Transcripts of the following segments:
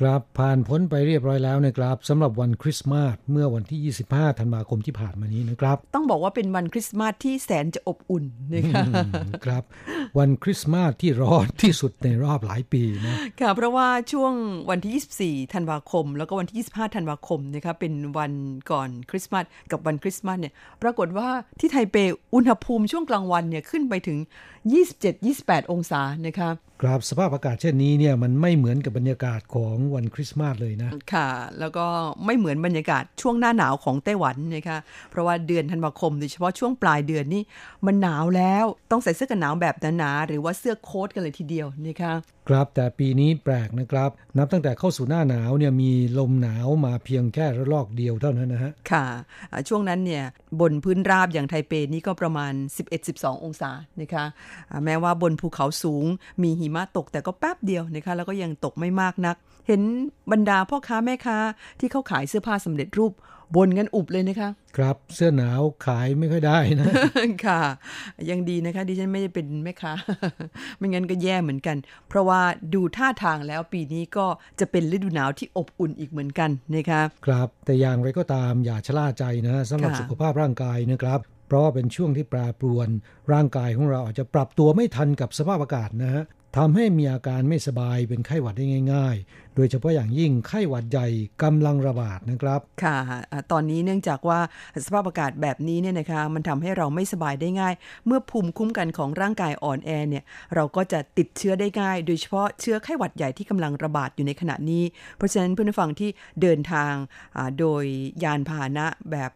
ครับผ่านพ้นไปเรียบร้อยแล้วนะครับสำหรับวันคริสต์มาสเมื่อวันที่ 25 ธันวาคมที่ผ่านมานี้นะครับ ต้องบอกว่าเป็นวันคริสต์มาสที่แสนจะอบอุ่นนะคะอืมครับ วันคริสต์มาสที่ร้อนที่สุดในรอบหลายปีนะค่ะเพราะว่าช่วงวันที่ 24 ธันวาคม แล้วก็วันที่ 25 ธันวาคมนะคะเป็นวันก่อนคริสต์มาสกับวันคริสต์มาสเนี่ยปรากฏว่าที่ไทเปอุณหภูมิช่วงกลางวันเนี่ยขึ้นไปถึง 27-28 องศานะคะครับสภาพอากาศเช่นนี้เนี่ยมันไม่เหมือนกับบรรยากาศของวันคริสต์มาสเลยนะ ค่ะ แล้วก็ไม่เหมือนบรรยากาศช่วงหน้าหนาวของไต้หวันนะคะเพราะว่าเดือนธันวาคมโดยเฉพาะช่วงปลายเดือนนี่มันหนาวแล้วต้องใส่เสื้อกันหนาวแบบหนาๆหรือว่าเสื้อโค้ทกันเลยทีเดียวนะคะครับแต่ปีนี้แปลกนะครับ นับตั้งแต่เข้าสู่หน้าหนาวเนี่ยมีลมหนาวมาเพียงแค่ระลอกเดียวเท่านั้นนะฮะ ค่ะ ช่วงนั้นเนี่ยบนพื้นราบอย่างไทเปนี่ก็ประมาณ 11-12 องศานะคะแม้ว่าบนภูเขาสูงมีหิมะตกแต่ก็แป๊บเดียวนะคะแล้วก็ยังตกไม่มากนัก เห็นบรรดาพ่อค้าแม่ค้าที่เขาขายเสื้อผ้าสำเร็จรูป บนกันอุบเลยนะคะ ครับเสื้อหนาวขายไม่ค่อยได้นะ ค่ะ ยังดีนะคะดิฉันไม่ได้เป็นแม่ค้าไม่งั้นก็แย่เหมือนกัน เพราะว่าดูท่าทางแล้วปีนี้ก็จะเป็นฤดูหนาวที่อบอุ่นอีกเหมือนกันนะคะ ครับ แต่อย่างไรก็ตามอย่าชะล่าใจนะสำหรับค่ะสุขภาพร่างกายนะครับเพราะว่าเป็นช่วงที่แปรปรวน ร่างกายของเราอาจจะปรับตัวไม่ทันกับสภาพอากาศนะฮะทำให้มีอาการไม่สบายเป็นไข้หวัดได้ง่ายๆ โดยเฉพาะอย่างยิ่งไข้หวัดใหญ่กำลังระบาดนะครับ ค่ะ ตอนนี้เนื่องจากว่าสภาพอากาศแบบนี้เนี่ยนะคะ มันทำให้เราไม่สบายได้ง่าย เมื่อภูมิคุ้มกันของร่างกายอ่อนแอเนี่ยเราก็จะติดเชื้อได้ง่าย โดยเฉพาะเชื้อไข้หวัดใหญ่ที่กำลังระบาดอยู่ในขณะนี้ เพราะฉะนั้นเพื่อนฟังที่เดินทางโดยยานพาหนะแบบ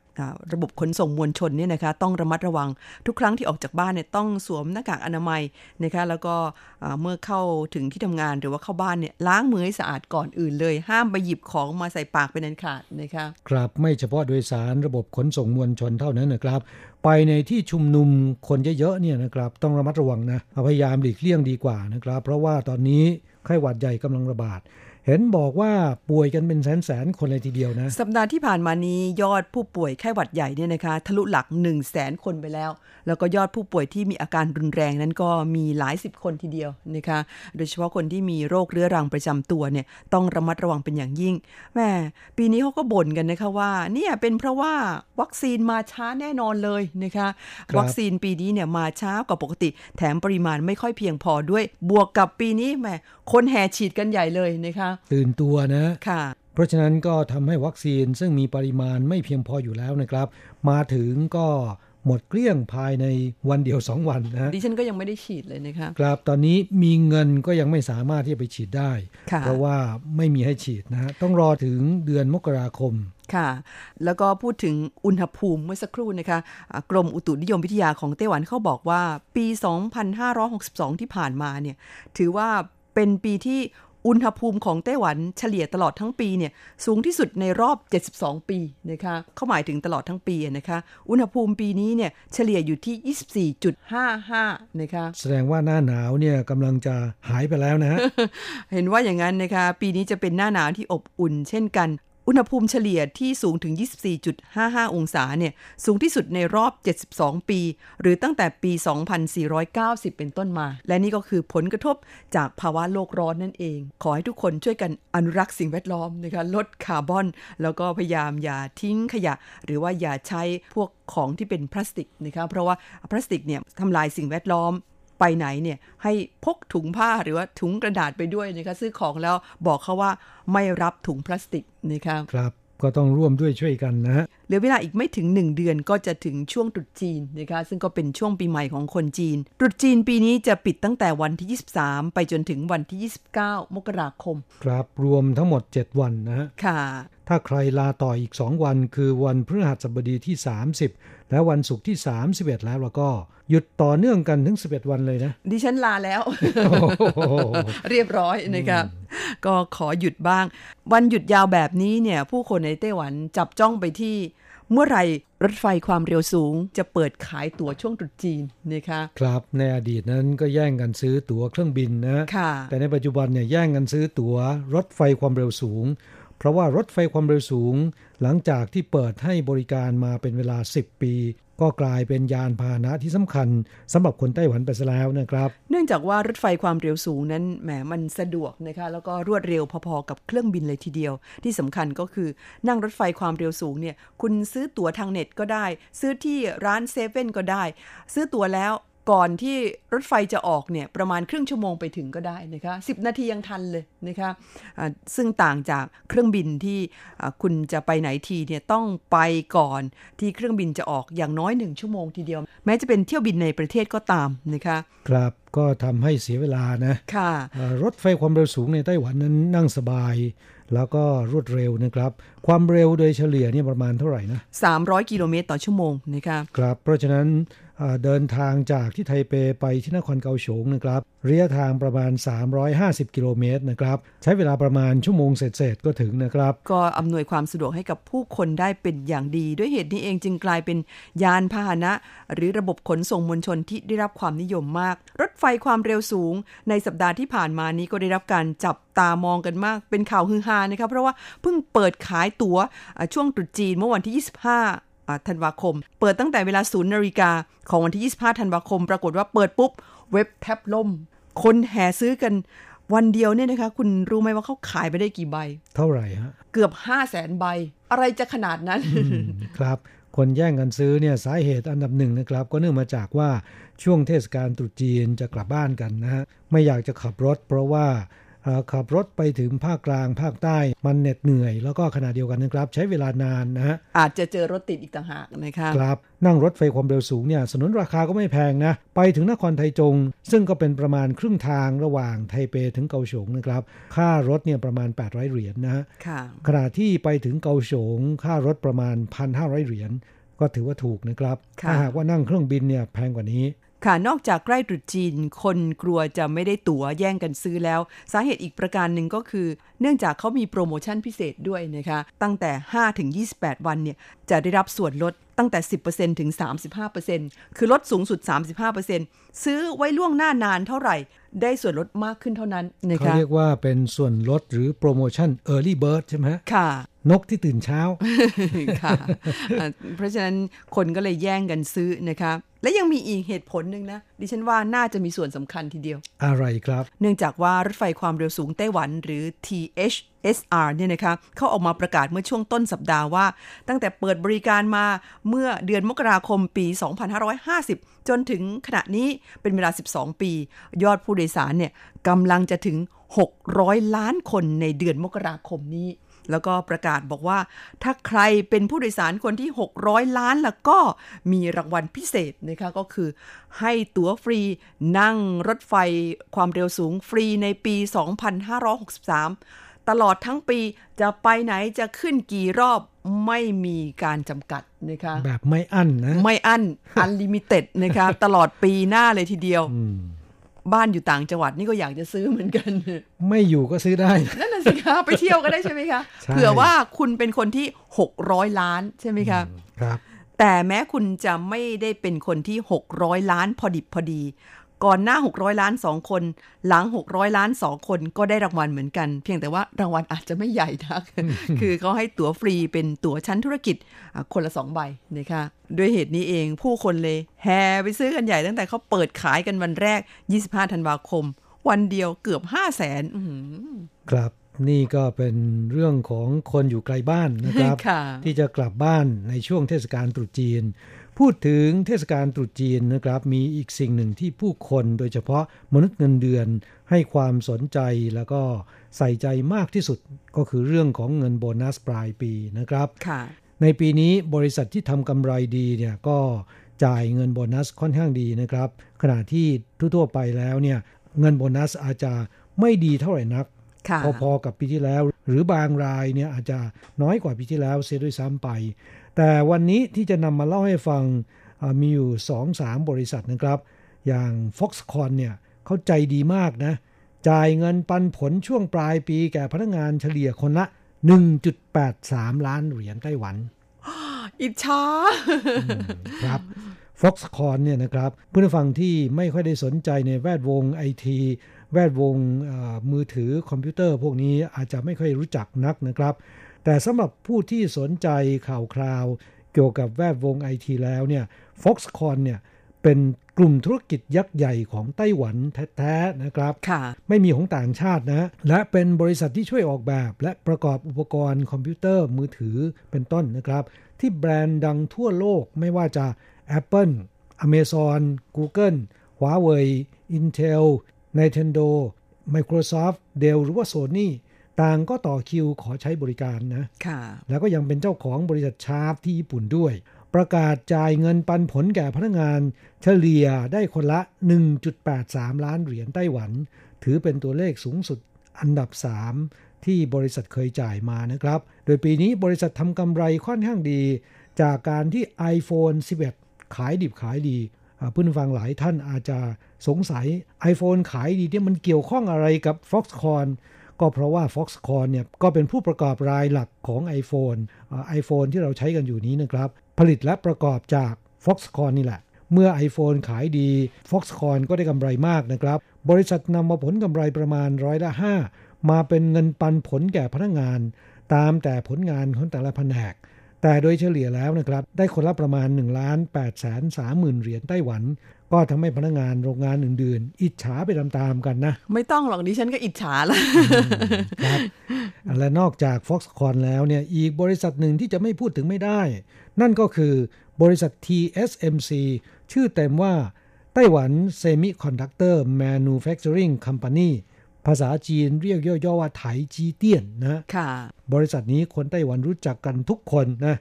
ระบบขนส่งมวลชนเนี่ยนะคะต้องระมัดระวังทุกครั้งที่ออกจากบ้านเนี่ยต้องสวมหน้ากากอนามัยนะคะแล้วก็เมื่อเข้าถึงที่ทำงานหรือว่าเข้าบ้านเนี่ยล้างมือให้สะอาดก่อนอื่นเลย ห้ามไปหยิบของมาใส่ปากเป็นอันขาดนะคะครับไม่เฉพาะโดยสารระบบขนส่งมวลชนเท่านั้นนะครับ ไปในที่ชุมนุมคนเยอะๆเนี่ยนะครับ ต้องระมัดระวังนะพยายามหลีกเลี่ยงดีกว่านะครับ เพราะว่าตอนนี้ไข้หวัดใหญ่กำลังระบาด เห็นบอกว่าป่วยกันเป็นแสนๆคนเลยทีเดียวนะ สัปดาห์ที่ผ่านมานี้ยอดผู้ป่วยไข้หวัดใหญ่เนี่ยนะคะ ทะลุหลัก 1 0 0 0 0แสนคนไปแล้ว แล้วก็ยอดผู้ป่วยที่มีอาการรุนแรงนั้นก็มีหลายสิบคนทีเดียวนะคะ โดยเฉพาะคนที่มีโรคเรื้อรังประจำตัวเนี่ยต้องระมัดระวังเป็นอย่างยิ่งแม่ปีนี้เขาก็บ่นกันนะคะว่าเนี่ยเป็นเพราะว่าวัคซีนมาช้าแน่นอนเลยนะคะครับวัคซีนปีนี้เนี่ยมาช้ากว่าปกติ แถมปริมาณไม่ค่อยเพียงพอด้วย บวกกับปีนี้แหมคนแห่ฉีดกันใหญ่เลยนะคะตื่นตัวนะค่ะ เพราะฉะนั้นก็ทำให้วัคซีนซึ่งมีปริมาณไม่เพียงพออยู่แล้วนะครับ มาถึงก็หมดเกลี้ยงภายในวันเดียวสองวันนะดิฉันก็ยังไม่ได้ฉีดเลยนะคะครับตอนนี้มีเงินก็ยังไม่สามารถที่จะไปฉีดได้ค่ะเพราะว่าไม่มีให้ฉีดนะฮะต้องรอถึงเดือนมกราคมค่ะ แล้วก็พูดถึงอุณหภูมิเมื่อสักครู่นะคะอ่ากรมอุตุนิยมวิทยาของไต้หวันเขาบอกว่าปี 2562 ที่ผ่านมาเนี่ยถือว่าเป็นปีที่ อุณหภูมิของไต้หวันเฉลี่ยตลอดทั้งปีเนี่ยสูงที่สุดในรอบ 72 ปีนะคะเขาหมายถึงตลอดทั้งปีอะนะคะอุณหภูมิปีนี้เนี่ยเฉลี่ยอยู่ที่ 24.55 นะคะแสดงว่าหน้าหนาวเนี่ยกำลังจะหายไปแล้วนะฮะเห็นว่าอย่างนั้นนะคะปีนี้จะเป็นหน้าหนาวที่อบอุ่น เช่นกัน อุณหภูมิเฉลี่ยที่สูงถึง 24.55 องศาเนี่ยสูงที่สุดในรอบ 72 ปี หรือตั้งแต่ปี 2490 เป็นต้นมา และนี่ก็คือผลกระทบจากภาวะโลกร้อนนั่นเอง ขอให้ทุกคนช่วยกันอนุรักษ์สิ่งแวดล้อมนะคะลดคาร์บอน แล้วก็พยายามอย่าทิ้งขยะ หรือว่าอย่าใช้พวกของที่เป็นพลาสติกนะคะเพราะว่าพลาสติกเนี่ยทำลายสิ่งแวดล้อม ไปไหนเนี่ยให้พกถุงผ้าหรือว่าถุงกระดาษไปด้วยนะคะซื้อของแล้วบอกเขาว่าไม่รับถุงพลาสติกนะคะครับก็ต้องร่วมด้วยช่วยกันนะฮะเหลือเวลาอีกไม่ถึง 1 เดือนก็จะถึงช่วงตรุษจีนนะคะซึ่งก็เป็นช่วงปีใหม่ของคนจีน ตรุษจีนปีนี้จะปิดตั้งแต่วันที่ 23 ไปจนถึงวันที่ 29 มกราคม ครับรวมทั้งหมด 7 วันนะฮะค่ะ ถ้าใครลาต่ออีก2วันคือวันพฤหัสบดีที่ 30 และวันศุกร์ที่ 31 แล้วแล้วก็หยุดต่อเนื่องกันถึง 11 วันเลยนะ ดิฉันลาแล้ว เรียบร้อยนะครับ ก็ขอหยุดบ้าง วันหยุดยาวแบบนี้เนี่ย ผู้คนในไต้หวันจับจ้องไปที่เมื่อไหร่รถไฟความเร็วสูงจะเปิดขายตั๋วช่วงตรุษจีนนะคะครับในอดีตนั้นก็แย่งกันซื้อตั๋วเครื่องบินนะค่ะแต่ในปัจจุบันเนี่ยแย่งกันซื้อตั๋วรถไฟความเร็วสูง เพราะว่ารถไฟความเร็วสูง หลังจากที่เปิดให้บริการมาเป็นเวลา 10 ปี ก็กลายเป็นยานพาหนะที่สำคัญสำหรับคนไต้หวันไปซะแล้วนะครับ เนื่องจากว่ารถไฟความเร็วสูงนั้นแหมมันสะดวกนะคะแล้วก็รวดเร็วพอๆกับเครื่องบินเลยทีเดียว ที่สำคัญก็คือนั่งรถไฟความเร็วสูงเนี่ยคุณซื้อตั๋วทางเน็ตก็ได้ ซื้อที่ร้านเซเว่นก็ได้ ซื้อตั๋วแล้ว ก่อนที่รถไฟจะออกเนี่ยประมาณครึ่งชั่วโมงไปถึงก็ได้นะคะ10นาทียังทันเลยนะคะอ่าซึ่งต่างจากเครื่องบินที่อ่าคุณจะไปไหนทีเนี่ยต้องไปก่อนที่เครื่องบินจะออกอย่างน้อยหนึ่งชั่วโมงทีเดียว แม้จะเป็นเที่ยวบินในประเทศก็ตามนะคะครับก็ทำให้เสียเวลานะค่ะเอ่อรถไฟความเร็วสูงในไต้หวันนั้นนั่งสบาย แล้วก็รวดเร็วนะครับ ความเร็วโดยเฉลี่ยเนี่ยประมาณเท่าไหร่นะ300 กิโลเมตรต่อชั่วโมงนะคะครับเพราะฉะนั้น เดินทางจากที่ไทเปไปที่นครเกาฉงนะครับระยะทางประมาณ 350 กิโลเมตรนะครับใช้เวลาประมาณชั่วโมงเศษๆก็ถึงนะครับ ก็อำนวยความสะดวกให้กับผู้คนได้เป็นอย่างดี ด้วยเหตุนี้เองจึงกลายเป็นยานพาหนะ หรือระบบขนส่งมวลชนที่ได้รับความนิยมมาก รถไฟความเร็วสูง ในสัปดาห์ที่ผ่านมานี้ก็ได้รับการจับตามองกันมากเป็นข่าวฮือฮานะครับเพราะว่าเพิ่งเปิดขายตั๋วช่วงตรุษจีนเมื่อวันที่ 25 ธันวาคม เปิดตั้งแต่เวลาศูนย์นาฬิกาของวันที่ 25 ธันวาคม ปรากฏว่าเปิดปุ๊บเว็บแทบล่ม คนแห่ซื้อกันวันเดียวเนี่ยนะคะ คุณรู้ไหมว่าเขาขายไปได้กี่ใบ เท่าไหร่ฮะ เกือบ 5 0 0แสนใบ อะไรจะขนาดนั้น ครับ คนแย่งกันซื้อเนี่ยสาเหตุอันดับหนึ่งนะครับ ก็เนื่องมาจากว่าช่วงเทศกาลตรุษจีนจะกลับบ้านกันนะฮะไม่อยากจะขับรถ เพราะว่าเอ่อ ขับรถไปถึงภาคกลางภาคใต้มันเหน็ดเหนื่อย แล้วก็ขณะเดียวกันนะครับ ใช้เวลานานนะฮะอาจจะเจอรถติดอีกต่างหากนะคะครับนั่งรถไฟความเร็วสูงเนี่ยสนุนราคาก็ไม่แพงนะ ไปถึงนครไทจง ซึ่งก็เป็นประมาณครึ่งทางระหว่างไทเปถึงเกาฉงนะครับ ค่ารถเนี่ยประมาณ 800 เหรียญนะฮะค่ะขณะที่ไปถึงเกาฉง ค่ารถประมาณ 1,500 เหรียญก็ถือว่าถูกนะครับค่ะถ้าหากว่านั่งเครื่องบินเนี่ยแพงกว่านี้ ค่ะ นอกจากใกล้ตรุษจีน คนกลัวจะไม่ได้ตั๋วแย่งกันซื้อแล้ว สาเหตุอีกประการหนึ่งก็คือ เนื่องจากเขามีโปรโมชั่นพิเศษด้วยนะคะ ตั้งแต่ 5 ถึง 28 วันเนี่ย จะได้รับส่วนลดตั้งแต่ 10%ถึง 35%คือลดสูงสุด 35%ซื้อไว้ล่วงหน้านานเท่าไหร่ ได้ส่วนลดมากขึ้นเท่านั้นนะเขาคะเรียกว่าเป็นส่วนลดหรือโปรโมชั่น Early Bird ใช่ไหมฮะค่ะ นกที่ตื่นเช้าค่ะอะ เพราะฉะนั้นคนก็เลยแย่งกันซื้อนะคะ และยังมีอีกเหตุผลหนึ่งนะ ดิฉันว่าน่าจะมีส่วนสำคัญทีเดียว อะไรครับ เนื่องจากว่ารถไฟความเร็วสูงไต้หวันหรือ THSR เนี่ยนะคะเขาออกมาประกาศเมื่อช่วงต้นสัปดาห์ว่า ตั้งแต่เปิดบริการมาเมื่อเดือนมกราคมปี 2550 จนถึงขณะนี้เป็นเวลา 12 ปี ยอดผู้โดยสารเนี่ยกำลังจะถึง 600 ล้านคนในเดือนมกราคมนี้ แล้วก็ประกาศบอกว่า ถ้าใครเป็นผู้โดยสารคนที่ 600 ล้านแล้วก็มีรางวัลพิเศษนะคะก็คือ ให้ตั๋วฟรีนั่งรถไฟความเร็วสูงฟรีในปี 2563 ตลอดทั้งปีจะไปไหนจะขึ้นกี่รอบไม่มีการจำกัดนะคะแบบไม่อั้นนะ ไม่อั้น unlimited นะคะ ตลอดปีหน้าเลยทีเดียวอืม บ้านอยู่ต่างจังหวัดนี่ก็อยากจะซื้อเหมือนกัน ไม่อยู่ก็ซื้อได้ นั่นน่ะสิคะไปเที่ยวก็ได้ใช่ไหมคะใช่เผื่อว่าคุณเป็นคนที่ 600 ล้านใช่ไหมคะครับ แต่แม้คุณจะไม่ได้เป็นคนที่ 600 ล้านพอดิบพอดี ก่อนหน้า 600 ล้าน 2 คน หลัง 600 ล้าน 2 คนก็ได้รางวัลเหมือนกัน เพียงแต่ว่ารางวัลอาจจะไม่ใหญ่นัก คือเขาให้ตั๋วฟรีเป็นตั๋วชั้นธุรกิจคนละ 2 ใบนะคะด้วยเหตุนี้เองผู้คนเลยแห่ไปซื้อกันใหญ่ตั้งแต่เขาเปิดขายกันวันแรก 25 ธันวาคม วันเดียวเกือบ 5 0 0แสนครับนี่ก็เป็นเรื่องของคนอยู่ไกลบ้านนะครับ ที่จะกลับบ้านในช่วงเทศกาลตรุษจีน พูดถึงเทศกาลตรุษจีนนะครับ มีอีกสิ่งหนึ่งที่ผู้คนโดยเฉพาะมนุษย์เงินเดือนให้ความสนใจแล้วก็ใส่ใจมากที่สุดก็คือเรื่องของเงินโบนัสปลายปีนะครับในปีนี้บริษัทที่ทำกำไรดีเนี่ยก็จ่ายเงินโบนัสค่อนข้างดีนะครับ ขณะที่ทั่วๆไปแล้วเนี่ยเงินโบนัสอาจจะไม่ดีเท่าไหร่นัก พอๆกับปีที่แล้ว หรือบางรายเนี่ยอาจจะน้อยกว่าปีที่แล้วเสียด้วยซ้ำไป แต่วันนี้ที่จะนำมาเล่าให้ฟังมีอยู่สองสามบริษัทนะครับ อย่าง Foxconn เนี่ยเขาใจดีมากนะ จ่ายเงินปันผลช่วงปลายปีแก่พนักงานเฉลี่ยคนละ 1.83 ล้านเหรียญไต้หวันอิจฉาครับ Foxconn เนี่ยนะครับเพื่อนฟังที่ไม่ค่อยได้สนใจในแวดวงไอทีแวดวงมือถือคอมพิวเตอร์พวกนี้อาจจะไม่ค่อยรู้จักนักนะครับ แต่สำหรับผู้ที่สนใจข่าวคราว เกี่ยวกับแวดวงไอทีแล้วเนี่ย Foxconn เนี่ยเป็นกลุ่มธุรกิจยักษ์ใหญ่ของไต้หวันแท้ๆนะครับ ไม่มีของต่างชาตินะ และเป็นบริษัทที่ช่วยออกแบบ และประกอบอุปกรณ์คอมพิวเตอร์มือถือเป็นต้นนะครับ ที่แบรนด์ดังทั่วโลกไม่ว่าจะ Apple Amazon Google Huawei Intel Nintendo Microsoft Dell หรือว่า Sony ต่างก็ต่อคิวขอใช้บริการนะค่ะ แล้วก็ยังเป็นเจ้าของบริษัทชาร์ปที่ญี่ปุ่นด้วย ประกาศจ่ายเงินปันผลแก่พนักงาน เฉลี่ยได้คนละ 1.83 ล้านเหรียญไต้หวัน ถือเป็นตัวเลขสูงสุดอันดับ 3 ที่บริษัทเคยจ่ายมานะครับ โดยปีนี้บริษัททำกำไรค่อนข้างดี จากการที่ iPhone 11 ขายดิบขายดีเพื่อนฟังหลายท่านอาจจะสงสัย iPhone ขายดีเนี่ยมันเกี่ยวข้องอะไรกับ Foxconn ก็เพราะว่า Foxconn เนี่ยก็เป็นผู้ประกอบรายหลักของ iPhone iPhone ที่เราใช้กันอยู่นี้นะครับ ผลิตและประกอบจาก Foxconn นี่แหละ เมื่อ iPhone ขายดี Foxconn ก็ได้กำไรมากนะครับ บริษัทนำมาผลกำไรประมาณร้อยละ5มาเป็นเงินปันผลแก่พนักงาน ตามแต่ผลงานของแต่ละแผนกแต่โดยเฉลี่ยแล้วนะครับ ได้คนละประมาณ1ล้าน8แสน3หมื่นเหรียญไต้หวัน ก็ทำให้พนักงานโรงงานอื่นๆ อิจฉาไปตามๆกันนะ ไม่ต้องหรอกดิฉันก็อิจฉาละครับและนอกจาก Foxconn แล้วเนี่ยอีกบริษัทหนึ่งที่จะไม่พูดถึงไม่ได้ นั่นก็คือบริษัท TSMC ชื่อเต็มว่าไต้หวัน Semiconductor Manufacturing Company ภาษาจีนเรียกย่อๆว่า台積電นะค่ะบริษัทนี้คนไต้หวันรู้จักกันทุกคนนะ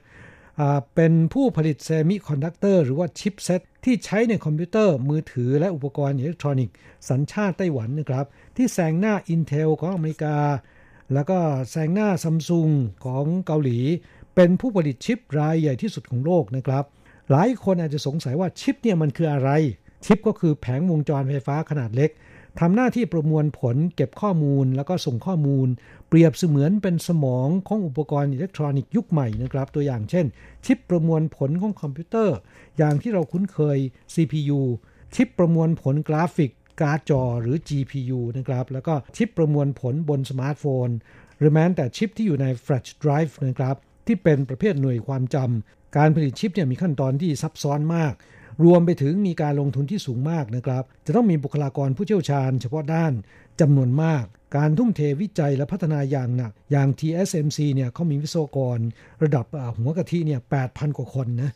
เป็นผู้ผลิตเซมิคอนดักเตอร์หรือว่าชิปเซตที่ใช้ในคอมพิวเตอร์มือถือและอุปกรณ์อิเล็กทรอนิกส์สัญชาติไต้หวันนะครับ ที่แซงหน้า Intel ของอเมริกา แล้วก็แซงหน้าซัมซุงของเกาหลี เป็นผู้ผลิตชิปรายใหญ่ที่สุดของโลกนะครับ หลายคนอาจจะสงสัยว่าชิปเนี่ยมันคืออะไร ชิปก็คือแผงวงจรไฟฟ้าขนาดเล็ก ทำหน้าที่ประมวลผลเก็บข้อมูลแล้วก็ส่งข้อมูล เปรียบเสมือนเป็นสมองของอุปกรณ์อิเล็กทรอนิกส์ยุคใหม่นะครับ ตัวอย่างเช่น ชิปประมวลผลของคอมพิวเตอร์ อย่างที่เราคุ้นเคย CPU ชิปประมวลผลกราฟิกการ์ดจอหรือ GPU นะครับแล้วก็ชิปประมวลผลบนสมาร์ทโฟน หรือแม้แต่ชิปที่อยู่ใน flash drive นะครับที่เป็นประเภทหน่วยความจำการผลิตชิปเนี่ยมีขั้นตอนที่ซับซ้อนมาก รวมไปถึงมีการลงทุนที่สูงมากนะครับ จะต้องมีบุคลากรผู้เชี่ยวชาญ เฉพาะด้านจำนวนมาก การทุ่มเทวิจัยและพัฒนาอย่างหนัก อย่าง TSMC เนี่ยเขามีวิศวกร ระดับหัวกะทิเนี่ย8,000 กว่าคนนะ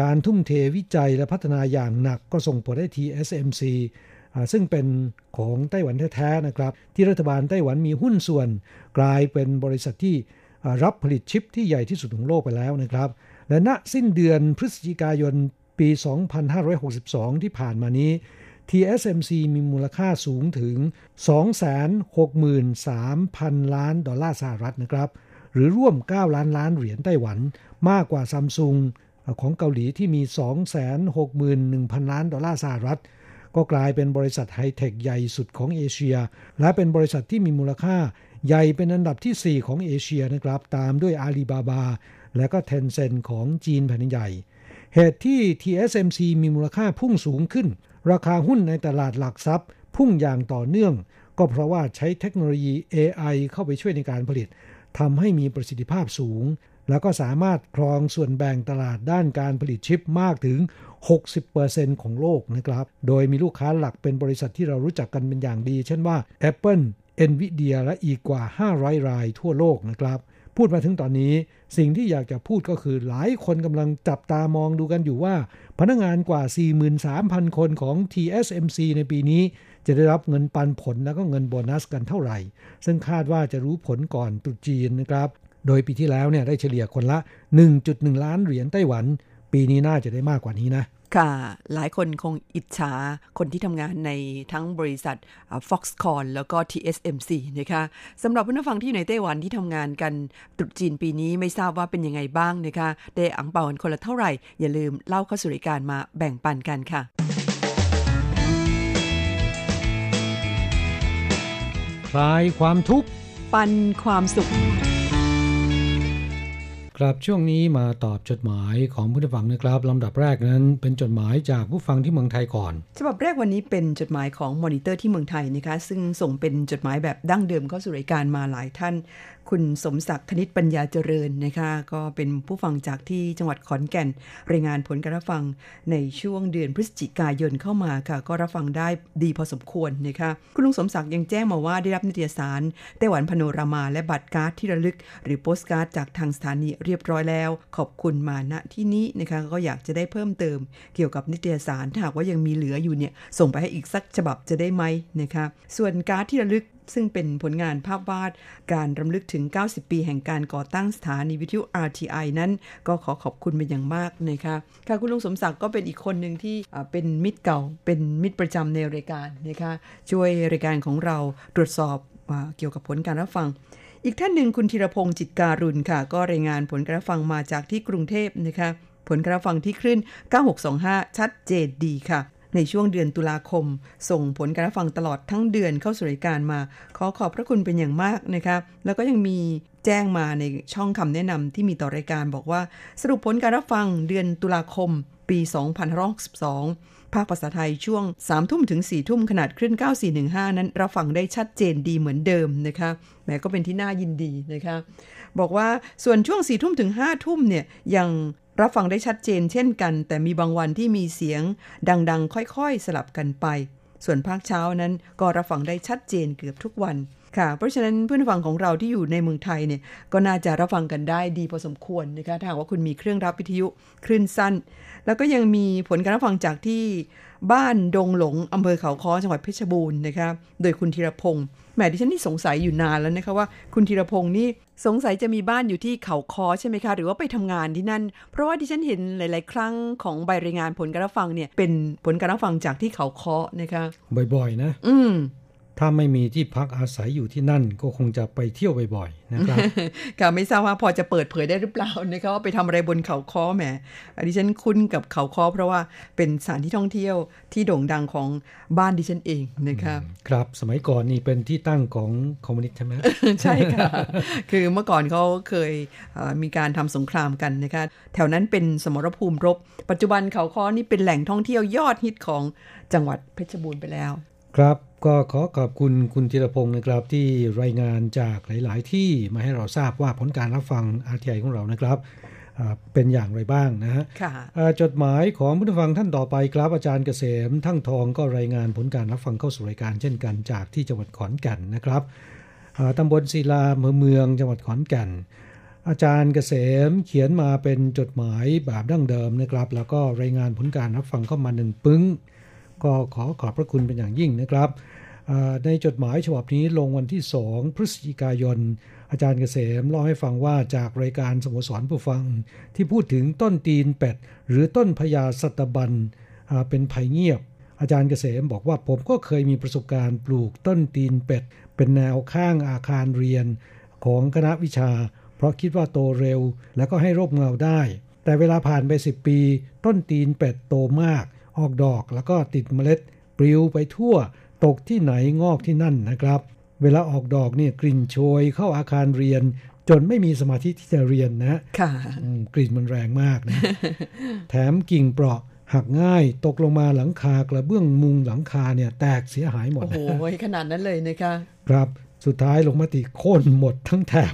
การทุ่มเทวิจัยและพัฒนาอย่างหนักก็ส่งผลให้ TSMC ซึ่งเป็นของไต้หวันแท้ๆนะครับ ที่รัฐบาลไต้หวันมีหุ้นส่วน กลายเป็นบริษัทที่รับผลิตชิปที่ใหญ่ที่สุดของโลกไปแล้วนะครับ และณสิ้นเดือนพฤศจิกายน ปี 2562 ที่ผ่านมานี้ TSMC มีมูลค่าสูงถึง 263,000 ล้านดอลลาร์สหรัฐนะครับ หรือร่วม 9 ล้านล้านเหรียญไต้หวัน มากกว่าซัมซุงของเกาหลีที่มี 261,000 ล้านดอลลาร์สหรัฐ ก็กลายเป็นบริษัทไฮเทคใหญ่สุดของเอเชีย และเป็นบริษัทที่มีมูลค่าใหญ่เป็นอันดับที่ 4 ของเอเชียนะครับ ตามด้วยอาลีบาบา และก็เทนเซ็นต์ของจีนแผ่นดินใหญ่ เหตุที่ TSMC มีมูลค่าพุ่งสูงขึ้น ราคาหุ้นในตลาดหลักทรัพย์ พุ่งอย่างต่อเนื่อง ก็เพราะว่าใช้เทคโนโลยี AI เข้าไปช่วยในการผลิตทำให้มีประสิทธิภาพสูง แล้วก็สามารถครองส่วนแบ่งตลาดด้านการผลิตชิปมากถึง 60%ของโลกนะครับ โดยมีลูกค้าหลักเป็นบริษัทที่เรารู้จักกันเป็นอย่างดี เช่นว่า Apple, Nvidia และอีกกว่า 500 รายทั่วโลกนะครับ พูดมาถึงตอนนี้ สิ่งที่อยากจะพูดก็คือหลายคนกำลังจับตามองดูกันอยู่ว่า พนักงานกว่า 43,000 คนของ TSMC ในปีนี้ จะได้รับเงินปันผลแล้วก็เงินโบนัสกันเท่าไหร่ ซึ่งคาดว่าจะรู้ผลก่อนตรุษจีนนะครับ โดยปีที่แล้วเนี่ยได้เฉลี่ยคนละ 1.1 ล้านเหรียญไต้หวัน ปีนี้น่าจะได้มากกว่านี้นะ ค่ะ หลายคนคงอิจฉาคนที่ทำงานในทั้งบริษัท Foxconn แล้วก็ TSMC นะคะสำหรับผู้ฟังที่อยู่ในไต้หวันที่ทำงานกันตรุษจีนปีนี้ไม่ทราบว่าเป็นยังไงบ้างนะคะได้อังเปากันคนละเท่าไหร่ อย่าลืมเล่าเข้าสู่รายการมาแบ่งปันกันค่ะ คลายความทุกข์ ปันความสุข ครับช่วงนี้มาตอบจดหมายของผู้ฟังนะครับลำดับแรกนั้นเป็นจดหมายจากผู้ฟังที่เมืองไทยก่อนฉบับแรกวันนี้เป็นจดหมายของมอนิเตอร์ที่เมืองไทยนะคะซึ่งส่งเป็นจดหมายแบบดั้งเดิมเข้าสู่รายการมาหลายท่าน คุณสมศักดิ์คณิตปัญญาเจริญนะคะ ก็เป็นผู้ฟังจากที่จังหวัดขอนแก่น รายงานผลการรับฟังในช่วงเดือนพฤศจิกายนเข้ามาค่ะ ก็รับฟังได้ดีพอสมควรนะคะ คุณลุงสมศักดิ์ยังแจ้งมาว่าได้รับนิตยสารไต้หวันพโนรามาและบัตรการ์ดที่ระลึก หรือโปสการ์ดจากทางสถานีเรียบร้อยแล้ว ขอบคุณมาณที่นี้นะคะก็อยากจะได้เพิ่มเติม เกี่ยวกับนิตยสารถ้าหากว่ายังมีเหลืออยู่เนี่ยส่งไปให้อีกสักฉบับจะได้ไหมนะคะส่วนการ์ดที่ระลึก ซึ่งเป็นผลงานภาพวาดการรำลึกถึง 90 ปีแห่งการก่อตั้งสถานีวิทยุ RTI นั้น ก็ขอขอบคุณเป็นอย่างมากนะคะค่ะคุณลุงสมศักดิ์ก็เป็นอีกคนหนึ่งที่เป็นมิตรเก่า เป็นมิตรประจำในรายการนะคะช่วยรายการของเราตรวจสอบเกี่ยวกับผลการรับฟังอีกท่านหนึ่งคุณธีรพงศ์จิตการุณค่ะ ก็รายงานผลการรับฟังมาจากที่กรุงเทพนะคะ ผลการรับฟังที่คลื่น 9625 ชัดเจนดีค่ะ ในช่วงเดือนตุลาคม ส่งผลการฟังตลอดทั้งเดือนเข้าสู่รายการมา ขอขอบพระคุณเป็นอย่างมากนะคะแล้วก็ยังมีแจ้งมาในช่องคำแนะนำที่มีต่อรายการบอกว่า สรุปผลการรับฟังเดือนตุลาคม ปี2562ภาคภาษาไทยช่วง3ทุ่มถึง4ทุ่มขนาดคลื่น9415 นั้นรับฟังได้ชัดเจนดีเหมือนเดิมนะคะแม้ก็เป็นที่น่ายินดีนะคะบอกว่าส่วนช่วง4ทุ่มถึง5ทุ่มเนี่ยยัง รับฟังได้ชัดเจนเช่นกัน แต่มีบางวันที่มีเสียงดังๆ ค่อยๆ สลับกันไป ส่วนภาคเช้านั้นก็รับฟังได้ชัดเจนเกือบทุกวันค่ะ เพราะฉะนั้นเพื่อนฟังของเราที่อยู่ในเมืองไทยเนี่ยก็น่าจะรับฟังกันได้ดีพอสมควรนะคะถ้าหากว่าคุณมีเครื่องรับวิทยุคลื่นสั้น แล้วก็ยังมีผลการรับฟังจากที่บ้านดงหลงอำเภอเขาค้อจังหวัดเพชรบูรณ์นะคะโดยคุณธีรพงศ์ แหมดิฉันนี่สงสัยอยู่นานแล้วนะคะว่าคุณธีรพงศ์นี่สงสัยจะมีบ้านอยู่ที่เขาคอใช่ไหมคะ หรือว่าไปทำงานที่นั่น เพราะว่าดิฉันเห็นหลาย ๆ ครั้งของใบรายงานผลการรับฟังเนี่ยเป็นผลการรับฟังจากที่เขาคอนะคะ บ่อยๆนะ อืม ถ้าไม่มีที่พักอาศัยอยู่ที่นั่นก็คงจะไปเที่ยวบ่อยๆนะครับค่ะไม่ทราบว่าพอจะเปิดเผยได้หรือเปล่านะคะว่าไปทำอะไรบนเขาค้อแหมดิฉันคุ้นกับเขาค้อเพราะว่าเป็นสถานที่ท่องเที่ยวที่โด่งดังของบ้านดิฉันเองนะคะครับสมัยก่อนนี่เป็นที่ตั้งของคอมมิวนิสต์ใช่ไหมใช่ค่ะคือเมื่อก่อนเขาเคยมีการทำสงครามกันนะคะแถวนั้นเป็นสมรภูมิรบ ปัจจุบันเขาค้อนี่เป็นแหล่งท่องเที่ยวยอดฮิตของจังหวัดเพชรบูรณ์ไปแล้ว ครับ ก็ขอขอบคุณคุณธีรพงศ์นะครับที่รายงานจากหลาย ๆ ที่มาให้เราทราบว่าผลการรับฟังอาทีไอของเรานะครับเป็นอย่างไรบ้างนะฮะจดหมายของผู้ฟังท่านต่อไปครับอาจารย์เกษม ทั้งทองก็รายงานผลการรับฟังเข้าสู่รายการเช่นกันจากที่จังหวัดขอนแก่นนะครับตำบลศิลาเมืองเมืองจังหวัดขอนแก่น อาจารย์เกษมเขียนมาเป็นจดหมายแบบดั้งเดิมนะครับ แล้วก็รายงานผลการรับฟังเข้ามาหนึ่งปึ้ง ก็ขอขอบพระคุณเป็นอย่างยิ่งนะครับ ในจดหมายฉบับนี้ลงวันที่ 2 พฤศจิกายน อาจารย์เกษมเล่าให้ฟังว่าจากรายการสโมสรผู้ฟัง ที่พูดถึงต้นตีนเป็ด หรือต้นพญาสัตบันเป็นภัยเงียบ อาจารย์เกษมบอกว่าผมก็เคยมีประสบการณ์ปลูกต้นตีนเป็ด เป็นแนวข้างอาคารเรียนของคณะวิชา เพราะคิดว่าโตเร็ว แล้วก็ให้ร่มเงาได้ แต่เวลาผ่านไป 10 ปี ต้นตีนเป็ดโตมาก ออกดอกแล้วก็ติดเมล็ดปลิวไปทั่ว ตกที่ไหนงอกที่นั่นนะครับ เวลาออกดอกเนี่ยกลิ่นโชยเข้าอาคารเรียน จนไม่มีสมาธิที่จะเรียนนะค่ะกลิ่นมันแรงมากนะ แถมกิ่งเปราะหักง่ายตกลงมาหลังคากระเบื้องมุงหลังคาเนี่ยแตกเสียหายหมด โอ้โหขนาดนั้นเลยนะคะ ครับสุดท้ายลงมติโค่นหมดทั้งแถบ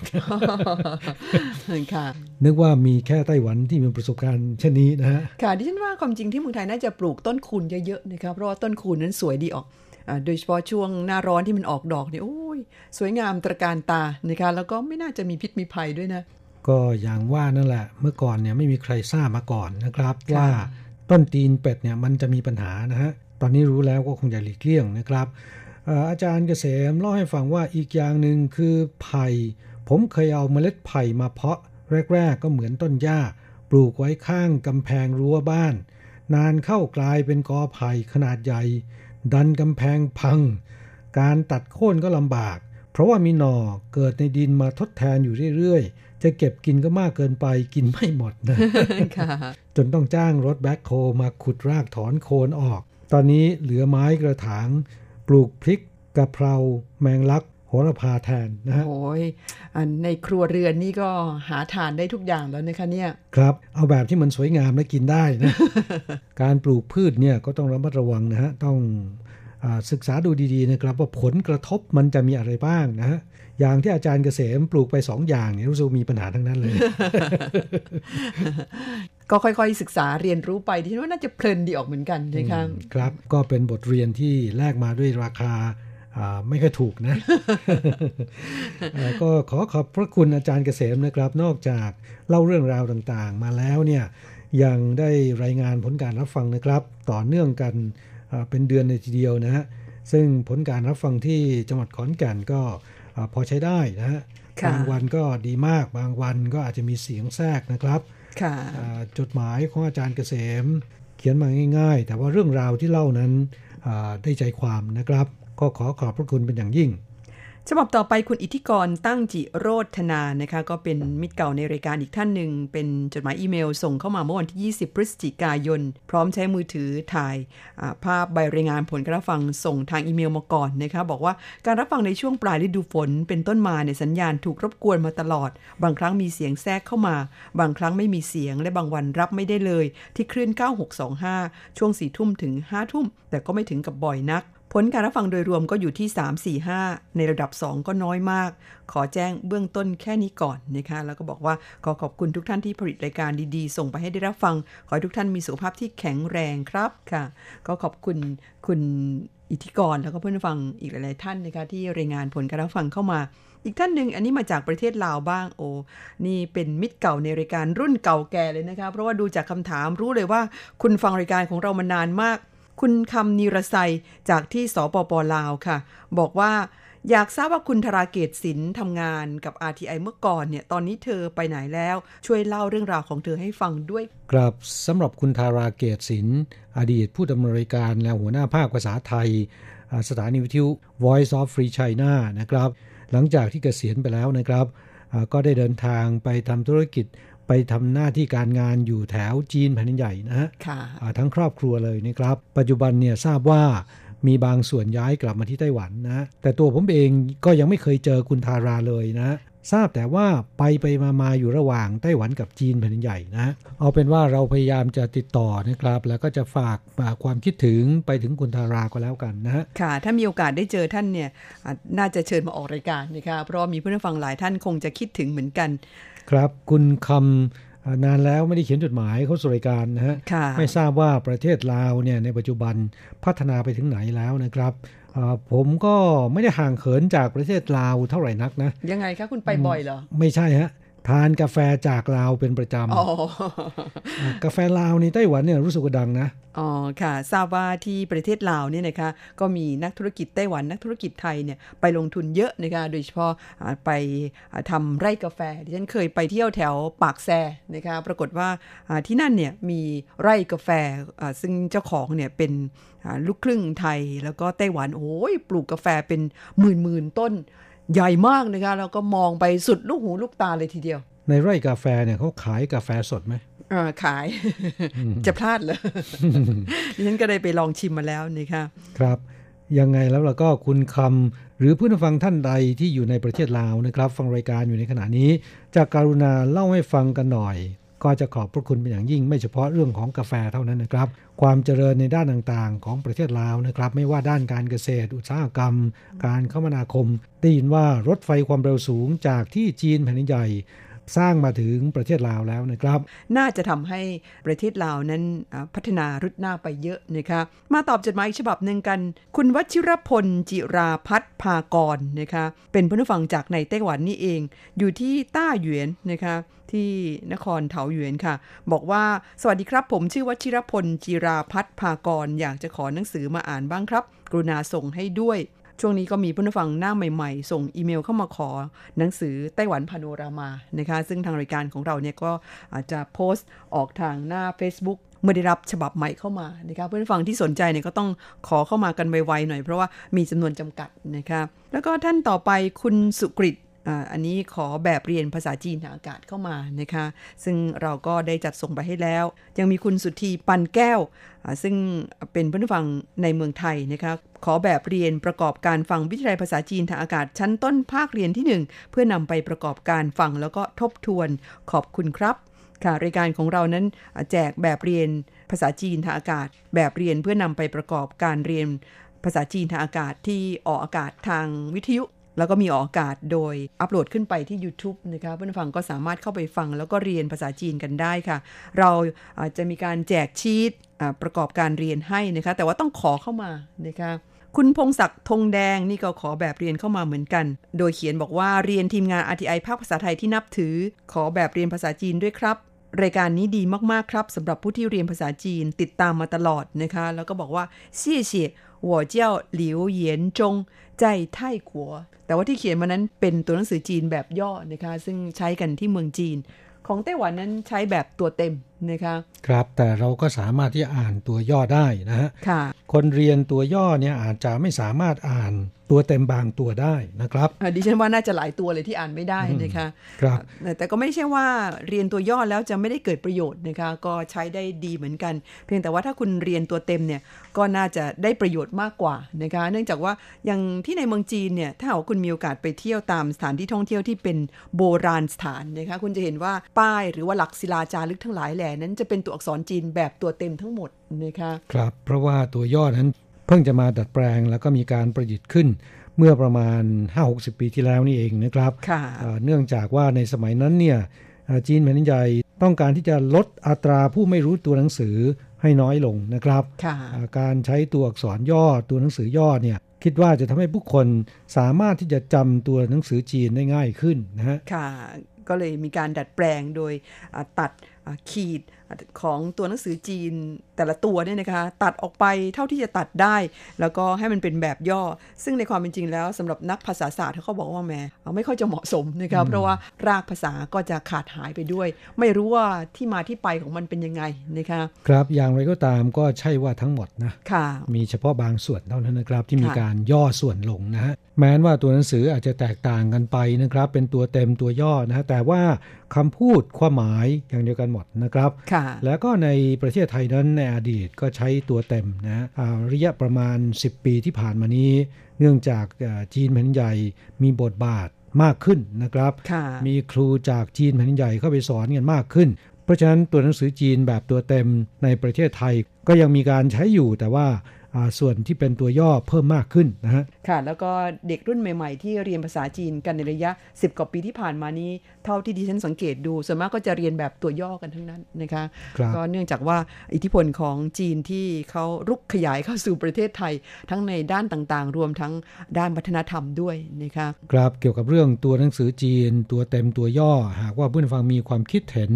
ค่ะนึกว่ามีแค่ไต้หวันที่มีประสบการณ์เช่นนี้นะฮะ ค่ะดิฉันว่าความจริงที่เมืองไทยน่าจะปลูกต้นคูณเยอะๆนะคะเพราะว่าต้นคูณนั้นสวยดีออกอา โดยเฉพาะช่วงหน้าร้อนที่มันออกดอกเนี่ยโอ้ยสวยงามตระการตานะคะแล้วก็ไม่น่าจะมีพิษมีภัยด้วยนะ ก็อย่างว่านั่นแหละ เมื่อก่อนเนี่ยไม่มีใครทราบมาก่อนนะครับค่ะว่าต้นตีนเป็ดเนี่ยมันจะมีปัญหานะฮะตอนนี้รู้แล้วก็คงจะหลีกเลี่ยงนะครับเอ่ออาจารย์เกษมเล่าให้ฟังว่าอีกอย่างหนึ่งคือไผ่ผมเคยเอาเมล็ดไผ่มาเพาะ แรก ๆ ก็เหมือนต้นหญ้า ปลูกไว้ข้างกำแพงรั้วบ้าน นานเข้ากลายเป็นกอไผ่ขนาดใหญ่ ดันกำแพงพัง การตัดโค่นก็ลำบาก เพราะว่ามีหน่อเกิดในดินมาทดแทนอยู่เรื่อยๆ จะเก็บกินก็มากเกินไปกินไม่หมดนะค่ะจนต้องจ้างรถแบ็คโฮมาขุดรากถอนโคนออก ตอนนี้เหลือไม้กระถาง ปลูกพริกกะเพรา แมงลักโหระพาแทนนะฮะโอ้ยอันในครัวเรือนนี่ก็หาทานได้ทุกอย่างแล้วนะคะเนี่ย ครับ เอาแบบที่มันสวยงามและกินได้นะ การปลูกพืชเนี่ยก็ต้องระมัดระวังนะฮะ ต้องอาศึกษาดูดีๆนะครับว่าผลกระทบมันจะมีอะไรบ้างนะฮะ อย่างที่อาจารย์เกษมปลูกไปสองอย่างเนี่ยรู้สึกมีปัญหาทั้งนั้นเลย ก็ค่อยๆศึกษาเรียนรู้ไปดิฉันว่าน่าจะเพลินดีออกเหมือนกันนะคะครับ ก็เป็นบทเรียนที่แลกมาด้วยราคาอ่า ไม่ค่อยถูกนะเอ่อก็ขอขอบพระคุณอาจารย์เกษมนะครับ นอกจากเล่าเรื่องราวต่างๆ มาแล้วเนี่ยยังได้รายงานผลการรับฟังนะครับ ต่อเนื่องกันอ่าเป็นเดือนในทีเดียวนะฮะซึ่งผลการรับฟังที่จังหวัดขอนแก่นก็อ่าพอใช้ได้นะฮะค่ะบางวันก็ดีมากบางวันก็อาจจะมีเสียงแทรกนะครับค่ะอ่าจดหมายของอาจารย์เกษม เขียนมาง่าย ๆ แต่ว่าเรื่องราวที่เล่านั้นอ่าได้ใจความนะครับ ก็ขอขอบพระคุณเป็นอย่างยิ่งฉบับต่อไปคุณอิทธิกรตั้งจิโรธนานะคะ ก็เป็นมิตรเก่าในรายการอีกท่านหนึ่ง เป็นจดหมายอีเมลส่งเข้ามาเมื่อวันที่ 20 พฤศจิกายน พร้อมใช้มือถือถ่ายภาพใบรายงานผลการรับฟังส่งทางอีเมลมาก่อนนะคะ บอกว่าการรับฟังในช่วงปลายฤดูฝน เป็นต้นมาในยสัญญาณถูกรบกวนมาตลอด บางครั้งมีเสียงแทรกเข้ามา บางครั้งไม่มีเสียงและบางวันรับไม่ได้เลย ที่คลื่น 9625 ช่วง4ทุ่มถึง5ทุ่มแต่ก็ไม่ถึงกับบ่อยนัก ผลการรับฟังโดยรวมก็อยู่ที่ 3 4 5 ในระดับ 2 ก็น้อยมาก ขอแจ้งเบื้องต้นแค่นี้ก่อนนะคะ แล้วก็บอกว่าขอขอบคุณทุกท่านที่ผลิตรายการดีๆ ส่งไปให้ได้รับฟัง ขอให้ทุกท่านมีสุขภาพที่แข็งแรงครับค่ะ ก็ขอบคุณคุณอิทธิกรแล้วก็เพื่อนฟังอีกหลายๆท่านนะคะที่รายงานผลการรับฟังเข้ามา อีกท่านหนึ่งอันนี้มาจากประเทศลาวบ้างโอ้นี่เป็นมิตรเก่าในรายการรุ่นเก่าแก่เลยนะคะเพราะว่าดูจากคำถามรู้เลยว่าคุณฟังรายการของเรามานานมาก คุณคำนิรไซจากที่สปปลาวค่ะ บอกว่าอยากทราบว่าคุณธราเกตศิลป์ทำงานกับ RTI เมื่อก่อนเนี่ย ตอนนี้เธอไปไหนแล้ว ช่วยเล่าเรื่องราวของเธอให้ฟังด้วยครับสำหรับคุณธาราเกตศิลป์อดีตผู้ดำเนินรายการและหัวหน้าภาคภาษาไทย สถานีวิทยุ Voice of Free China นะครับ หลังจากที่เกษียณไปแล้วนะครับ ก็ได้เดินทางไปทำธุรกิจ ไปทำหน้าที่การงานอยู่แถวจีนแผ่นดินใหญ่นะฮะค่ะอ่าทั้งครอบครัวเลยนะครับ ปัจจุบันเนี่ยทราบว่ามีบางส่วนย้ายกลับมาที่ไต้หวันนะ แต่ตัวผมเองก็ยังไม่เคยเจอคุณทาราเลยนะ ทราบแต่ว่าไปไปมามาอยู่ระหว่างไต้หวันกับจีนแผ่นดินใหญ่นะ เอาเป็นว่าเราพยายามจะติดต่อนะครับ แล้วก็จะฝากฝากความคิดถึงไปถึงคุณทาราก็แล้วกันนะฮะค่ะ ถ้ามีโอกาสได้เจอท่านเนี่ยอะน่าจะเชิญมาออกรายการนะคะ เพราะว่ามีผู้ฟังหลายท่านคงจะคิดถึงเหมือนกัน ครับคุณคำอ่านานแล้วไม่ได้เขียนจดหมายเข้าสู่รายการนะฮะค่ะไม่ทราบว่าประเทศลาวเนี่ยในปัจจุบันพัฒนาไปถึงไหนแล้วนะครับอ่าผมก็ไม่ได้ห่างเขินจากประเทศลาวเท่าไหร่นักนะ ยังไงคะคุณไปบ่อยเหรอ ไม่ใช่ฮะ ทานกาแฟจากลาวเป็นประจอ๋อำากาแฟลาวในไต้หวันเนี่ยรู้สึกว่าดังนะอ๋อค่ะทราบว่าที่ประเทศลาวเนี่ยนะคะก็มีนักธุรกิจไต้หวันนักธุรกิจไทยเนี่ยไปลงทุนเยอะนะคะโดยเฉพาะอ่าไปอ่าทำไร่กาแฟดิฉันเคยไปเที่ยวแถวปากแซนะคะปรากฏว่าอ่าที่นั่นเนี่ยมีไร่กาแฟอ่าซึ่งเจ้าของเนี่ยเป็นอ่าลูกครึ่งไทยแล้วก็ไต้หวันโอ้ยปลูกกาแฟเป็นหมื่นหมื่นๆต้น ใหญ่มากนะคะแล้วก็มองไปสุดลูกหูลูกตาเลยทีเดียว ในไร่กาแฟเนี่ยเขาขายกาแฟสดไหมอ่าขายจะพลาดเหรอดิฉันก็ได้ไปลองชิมมาแล้วนะคะครับ ยังไงแล้วเราก็คุณคำหรือผู้นฟังท่านใดที่อยู่ในประเทศลาวนะครับ ฟังรายการอยู่ในขณะนี้จากการุณาเล่าให้ฟังกันหน่อย ก็จะขอบพระคุณเป็นอย่างยิ่งไม่เฉพาะเรื่องของกาแฟเท่านั้นนะครับ ความเจริญในด้านต่างๆ ของประเทศลาวนะครับ ไม่ว่าด้านการเกษตร อุตสาหกรรม การคมนาคม ได้ยินว่ารถไฟความเร็วสูงจากที่จีนแผ่นใหญ่ สร้างมาถึงประเทศลาวแล้วนะครับ น่าจะทำให้ประเทศลาวนั้นพัฒนารุดหน้าไปเยอะนะคะมาตอบจดหมายฉบับหนึ่งกัน คุณวชิรพลจิราพัฒพากรนะคะเป็นผู้ฟังจากในไต้หวันนี่เอง อยู่ที่ต้าหยวนนะคะที่นครเถาหยวนค่ะ บอกว่าสวัสดีครับ ผมชื่อวชิรพลจิราพัฒพากร อยากจะขอหนังสือมาอ่านบ้างครับ กรุณาส่งให้ด้วย ช่วงนี้ก็มีผู้ฟังหน้าใหม่ๆ ส่งอีเมลเข้ามาขอหนังสือไต้หวันพาโนรามานะคะซึ่งทางรายการของเราเนี่ยก็อาจจะโพสต์ออกทางหน้า Facebook เมื่อได้รับฉบับใหม่เข้ามานะคะเพื่อนฟังที่สนใจเนี่ยก็ต้องขอเข้ามากันไวๆหน่อยเพราะว่ามีจำนวนจำกัดนะคะแล้วก็ท่านต่อไปคุณสุกริต อันนี้ขอแบบเรียนภาษาจีนทางอากาศเข้ามานะคะ ซึ่งเราก็ได้จัดส่งไปให้แล้ว ยังมีคุณสุธีปันแก้ว ซึ่งเป็นผู้ฟังในเมืองไทยนะคะขอแบบเรียนประกอบการฟังวิทยาภาษาจีนทางอากาศชั้นต้นภาคเรียนที่ 1 เพื่อนำไปประกอบการฟังแล้วก็ทบทวนขอบคุณครับค่ะรายการของเรานั้นแจกแบบเรียนภาษาจีนทางอากาศ แบบเรียนเพื่อนำไปประกอบการเรียนภาษาจีนทางอากาศที่ออกอากาศทางวิทยุ แล้วก็มีออกอากาศโดยอัปโหลดขึ้นไปที่ YouTube นะคะเพื่อนฟังก็สามารถเข้าไปฟังแล้วก็เรียนภาษาจีนกันได้ค่ะ เราจะมีการแจกชีตประกอบการเรียนให้นะคะ แต่ว่าต้องขอเข้ามานะคะคุณพงศักดิ์ธงแดงนี่ก็ขอแบบเรียนเข้ามาเหมือนกัน โดยเขียนบอกว่าเรียนทีมงาน RTI ภาคภาษาไทยที่นับถือ ขอแบบเรียนภาษาจีนด้วยครับ รายการนี้ดีมากๆครับสำหรับผู้ที่เรียนภาษาจีนติดตามมาตลอดนะคะ แล้วก็บอกว่าเสี่ยเสี่ยหัวเจ้าหลิวเหยียนจง ใจไท่ขัว แต่ว่าที่เขียนมานั้นเป็นตัวหนังสือจีนแบบย่อนะคะ ซึ่งใช้กันที่เมืองจีน ของไต้หวันนั้นใช้แบบตัวเต็มนะคะครับแต่เราก็สามารถที่จะอ่านตัวย่อได้นะฮะค่ะคนเรียนตัวย่อเนี่ยอาจจะไม่สามารถอ่าน ตัวเต็มบางตัวได้นะครับดิฉันว่าน่าจะหลายตัวเลยที่อ่านไม่ได้นะคะครับแต่ก็ไม่ใช่ว่าเรียนตัวย่อแล้วจะไม่ได้เกิดประโยชน์นะคะก็ใช้ได้ดีเหมือนกัน เพียงแต่ว่าถ้าคุณเรียนตัวเต็มเนี่ยก็น่าจะได้ประโยชน์มากกว่านะคะเนื่องจากว่าอย่างที่ในเมืองจีนเนี่ยถ้าหากคุณมีโอกาสไปเที่ยวตามสถานที่ท่องเที่ยวที่เป็นโบราณสถานนะคะคุณจะเห็นว่าป้ายหรือว่าหลักศิลาจารึกทั้งหลายแหล่นั้นจะเป็นตัวอักษรจีนแบบตัวเต็มทั้งหมดนะคะครับเพราะว่าตัวย่อนั้น เพิ่งจะมาดัดแปลงแล้วก็มีการประดิษฐ์ขึ้น เมื่อประมาณ 5-60 ปีที่แล้วนี่เองนะครับเนื่องจากว่าในสมัยนั้นเนี่ยจีนแผ่นดินใหญ่ต้องการที่จะลดอัตราผู้ไม่รู้ตัวหนังสือให้น้อยลงนะครับการใช้ตัวอักษรย่อตัวหนังสือย่อเนี่ยคิดว่าจะทำให้ผู้คนสามารถที่จะจำตัวหนังสือจีนได้ง่ายขึ้นนะฮะค่ะ ก็เลยมีการดัดแปลงโดยตัดขีด ของตัวหนังสือจีนแต่ละตัวเนี่ยนะคะ ตัดออกไปเท่าที่จะตัดได้ แล้วก็ให้มันเป็นแบบย่อ ซึ่งในความเป็นจริงแล้วสำหรับนักภาษาศาสตร์เขาบอกว่าแม่ไม่ค่อยจะเหมาะสมนะคะเพราะว่ารากภาษาก็จะขาดหายไปด้วย ไม่รู้ว่าที่มาที่ไปของมันเป็นยังไงนะคะครับอย่างไรก็ตามก็ใช่ว่าทั้งหมดนะค่ะมีเฉพาะบางส่วนเท่านั้นนะครับที่มีการย่อส่วนลงนะฮะแม้ว่าตัวหนังสืออาจจะแตกต่างกันไปนะครับ เป็นตัวเต็มตัวย่อนะแต่ว่าคำพูดความหมายอย่างเดียวกันหมดนะครับ แล้วก็ในประเทศไทยนั้นในอดีตก็ใช้ตัวเต็มนะระยะประมาณ 10 ปีที่ผ่านมานี้ เนื่องจากจีนแผ่นใหญ่มีบทบาทมากขึ้นนะครับ มีครูจากจีนแผ่นใหญ่เข้าไปสอนกันมากขึ้น เพราะฉะนั้นตัวหนังสือจีนแบบตัวเต็มในประเทศไทยก็ยังมีการใช้อยู่แต่ว่า ส่วนที่เป็นตัวย่อเพิ่มมากขึ้นนะฮะค่ะ แล้วก็เด็กรุ่นใหม่ ๆ ที่เรียนภาษาจีนกันในระยะ 10กว่าปีที่ผ่านมานี้ เท่าที่ดิฉันสังเกตดู ส่วนมากก็จะเรียนแบบตัวย่อกันทั้งนั้นนะคะก็เนื่องจากว่าอิทธิพลของจีนที่เขารุกขยายเข้าสู่ประเทศไทย ทั้งในด้านต่างๆ รวมทั้งด้านวัฒนธรรมด้วยนะคะครับเกี่ยวกับเรื่องตัวหนังสือจีน ตัวเต็มตัวย่อ หากว่าเพื่อนฟังมีความคิดเห็น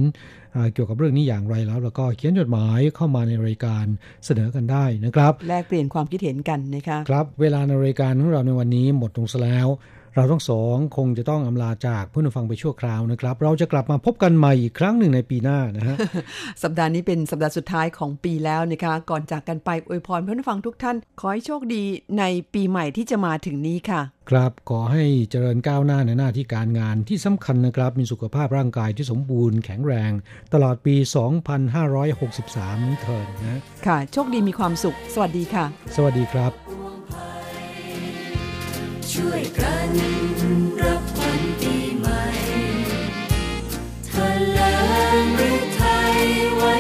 เกี่ยวกับเรื่องนี้อย่างไรแล้ว แล้วก็เขียนจดหมายเข้ามาในรายการเสนอกันได้นะครับ แลกเปลี่ยนความคิดเห็นกันนะคะครับ เวลาในรายการของเราในวันนี้หมดลงแล้ว เราทั้งสองคงจะต้องอำลาจากผู้นฟังไปชั่วคราวนะครับ เราจะกลับมาพบกันใหม่อีกครั้งหนึ่งในปีหน้านะฮะสัปดาห์นี้เป็นสัปดาห์สุดท้ายของปีแล้วนะคะ ก่อนจากกันไปอวยพรผู้นฟังทุกท่าน ขอให้โชคดีในปีใหม่ที่จะมาถึงนี้ค่ะ ครับขอให้เจริญก้าวหน้าในหน้าที่การงานที่สำคัญนะครับ มีสุขภาพร่างกายที่สมบูรณ์แข็งแรง ตลอดปี 2563เถิดนะค่ะ โชคดีมีความสุข สวัสดีค่ะ สวัสดีครับ ช่วยกันรับวันปีใหม่เธอเลหรือไทยไว้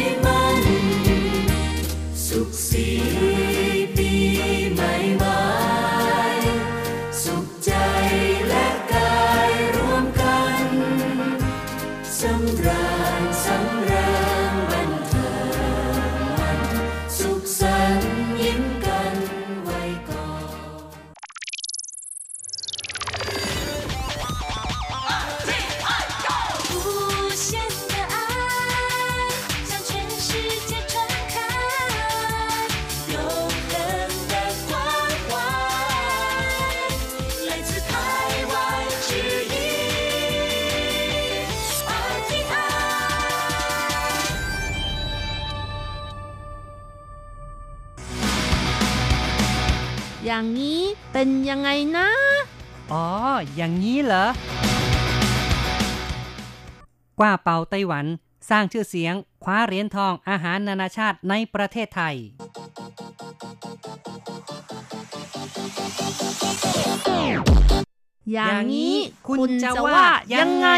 อย่างนี้เป็นยังไงนะ อ๋อ อย่างนี้เหรอ กว่าเปาไต้หวัน สร้างชื่อเสียง คว้าเหรียญทองอาหารนานาชาติในประเทศไทย อย่างนี้คุณจะว่ายังไง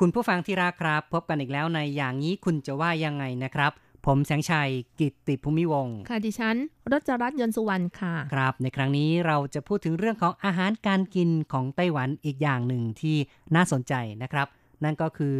คุณผู้ฟังที่รักครับ พบกันอีกแล้วในอย่างนี้คุณจะว่ายังไงนะครับ ผมแสงชัยกิตติภูมิวงศ์ค่ะดิฉันรจรัตน์ยนต์สุวรรณค่ะ ครับในครั้งนี้เราจะพูดถึงเรื่องของอาหารการกินของไต้หวันอีกอย่างหนึ่งที่น่าสนใจนะครับ นั่นก็คือ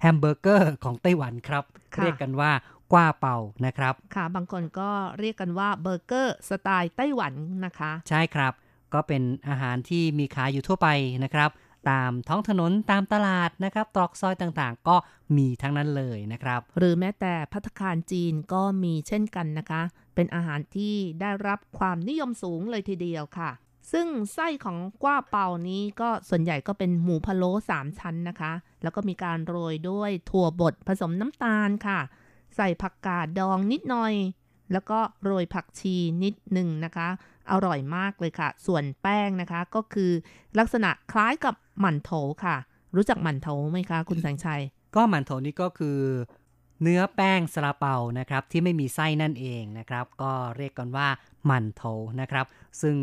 แฮมเบอร์เกอร์ของไต้หวันครับค่ะเรียกกันว่า割包นะครับ ค่ะ บางคนก็เรียกกันว่าเบอร์เกอร์สไตล์ไต้หวันนะคะ ใช่ครับ ก็เป็นอาหารที่มีขายอยู่ทั่วไปนะครับ ตามท้องถนนตามตลาดนะครับตรอกซอยต่างๆ ก็มีทั้งนั้นเลยนะครับ หรือแม้แต่พัตคารจีนก็มีเช่นกันนะคะ เป็นอาหารที่ได้รับความนิยมสูงเลยทีเดียวค่ะ ซึ่งไส้ของกว้าเปานี้ก็ส่วนใหญ่ก็เป็นหมูพะโล้สามชั้นนะคะ แล้วก็มีการโรยด้วยถั่วบดผสมน้ำตาลค่ะ ใส่ผักกาดดองนิดหน่อย แล้วก็โรยผักชีนิดหนึ่งนะคะ อร่อยมากเลยค่ะ ส่วนแป้งนะคะก็คือลักษณะคล้ายกับหมั่นโถค่ะ รู้จักหมั่นโถไหมคะ คุณแสงชัย ก็หมันโถนี่ก็คือ เนื้อแป้งซาลาเปานะครับ ที่ไม่มีไส้นั่นเองนะครับ ก็เรียกกันว่าหมันโถนะครับ ซึ่ง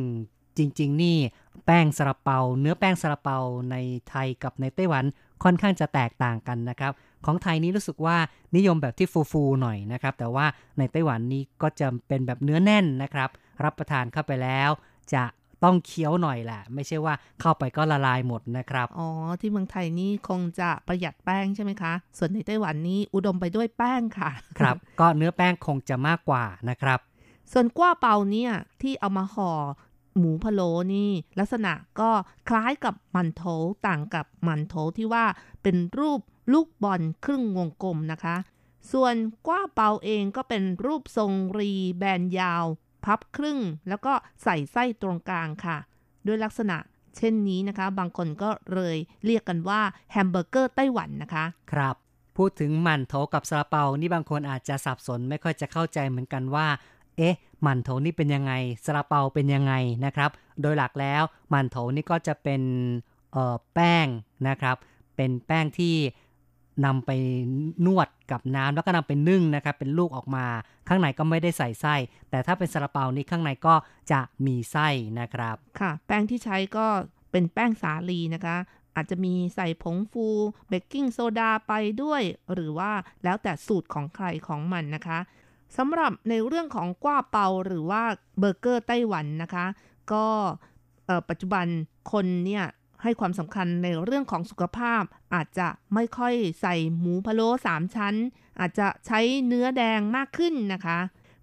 จริง ๆ นี่แป้งซาลาเปา เนื้อแป้งซาลาเปาในไทยกับในไต้หวันค่อนข้างจะแตกต่างกันนะครับ ของไทยนี่รู้สึกว่านิยมแบบที่ฟูๆหน่อยนะครับ แต่ว่าในไต้หวันนี่ก็จะเป็นแบบเนื้อแน่นนะครับ รับประทานเข้าไปแล้ว จะต้องเคี้ยวหน่อยแหละ ไม่ใช่ว่าเข้าไปก็ละลายหมดนะครับ อ๋อ ที่เมืองไทยนี่คงจะประหยัดแป้งใช่ไหมคะ ส่วนในไต้หวันนี่อุดมไปด้วยแป้งค่ะ ครับ ก็เนื้อแป้งคงจะมากกว่านะครับ ส่วนกว้าเปาเนี่ยที่เอามาห่อหมูพะโล้นี่ ลักษณะก็คล้ายกับหมันโถต่างกับหมันโถที่ว่าเป็นรูปลูกบอลครึ่งวงกลมนะคะ ส่วนกว้าเปาเองก็เป็นรูปทรงรีแบนยาว พับครึ่ง แล้วก็ใส่ไส้ตรงกลางค่ะ ด้วยลักษณะเช่นนี้นะคะ บางคนก็เลยเรียกกันว่าแฮมเบอร์เกอร์ไต้หวันนะคะ ครับ พูดถึงหมั่นโถกับซาลาเปา นี่บางคนอาจจะสับสนไม่ค่อยจะเข้าใจเหมือนกันว่า เอ๊ะหมั่นโถนี่เป็นยังไงซาลาเปาเป็นยังไงนะครับ โดยหลักแล้วหมั่นโถนี่ก็จะเป็นแป้งนะครับ เป็นแป้งที่ นำไปนวดกับน้ำแล้วก็นำไปนึ่งนะครับเป็นลูกออกมา ข้างในก็ไม่ได้ใส่ไส้ แต่ถ้าเป็นซาลาเปานี่ข้างในก็จะมีไส้นะครับ ค่ะ แป้งที่ใช้ก็เป็นแป้งสาลีนะคะ อาจจะมีใส่ผงฟูเบกกิ้งโซดาไปด้วย หรือว่าแล้วแต่สูตรของใครของมันนะคะสำหรับในเรื่องของกว้าเปาหรือว่าเบอร์เกอร์ไต้หวันนะคะ ก็ปัจจุบันคนเนี่ย ให้ความสำคัญในเรื่องของสุขภาพ อาจจะไม่ค่อยใส่หมูพะโล้สามชั้น อาจจะใช้เนื้อแดงมากขึ้นนะคะ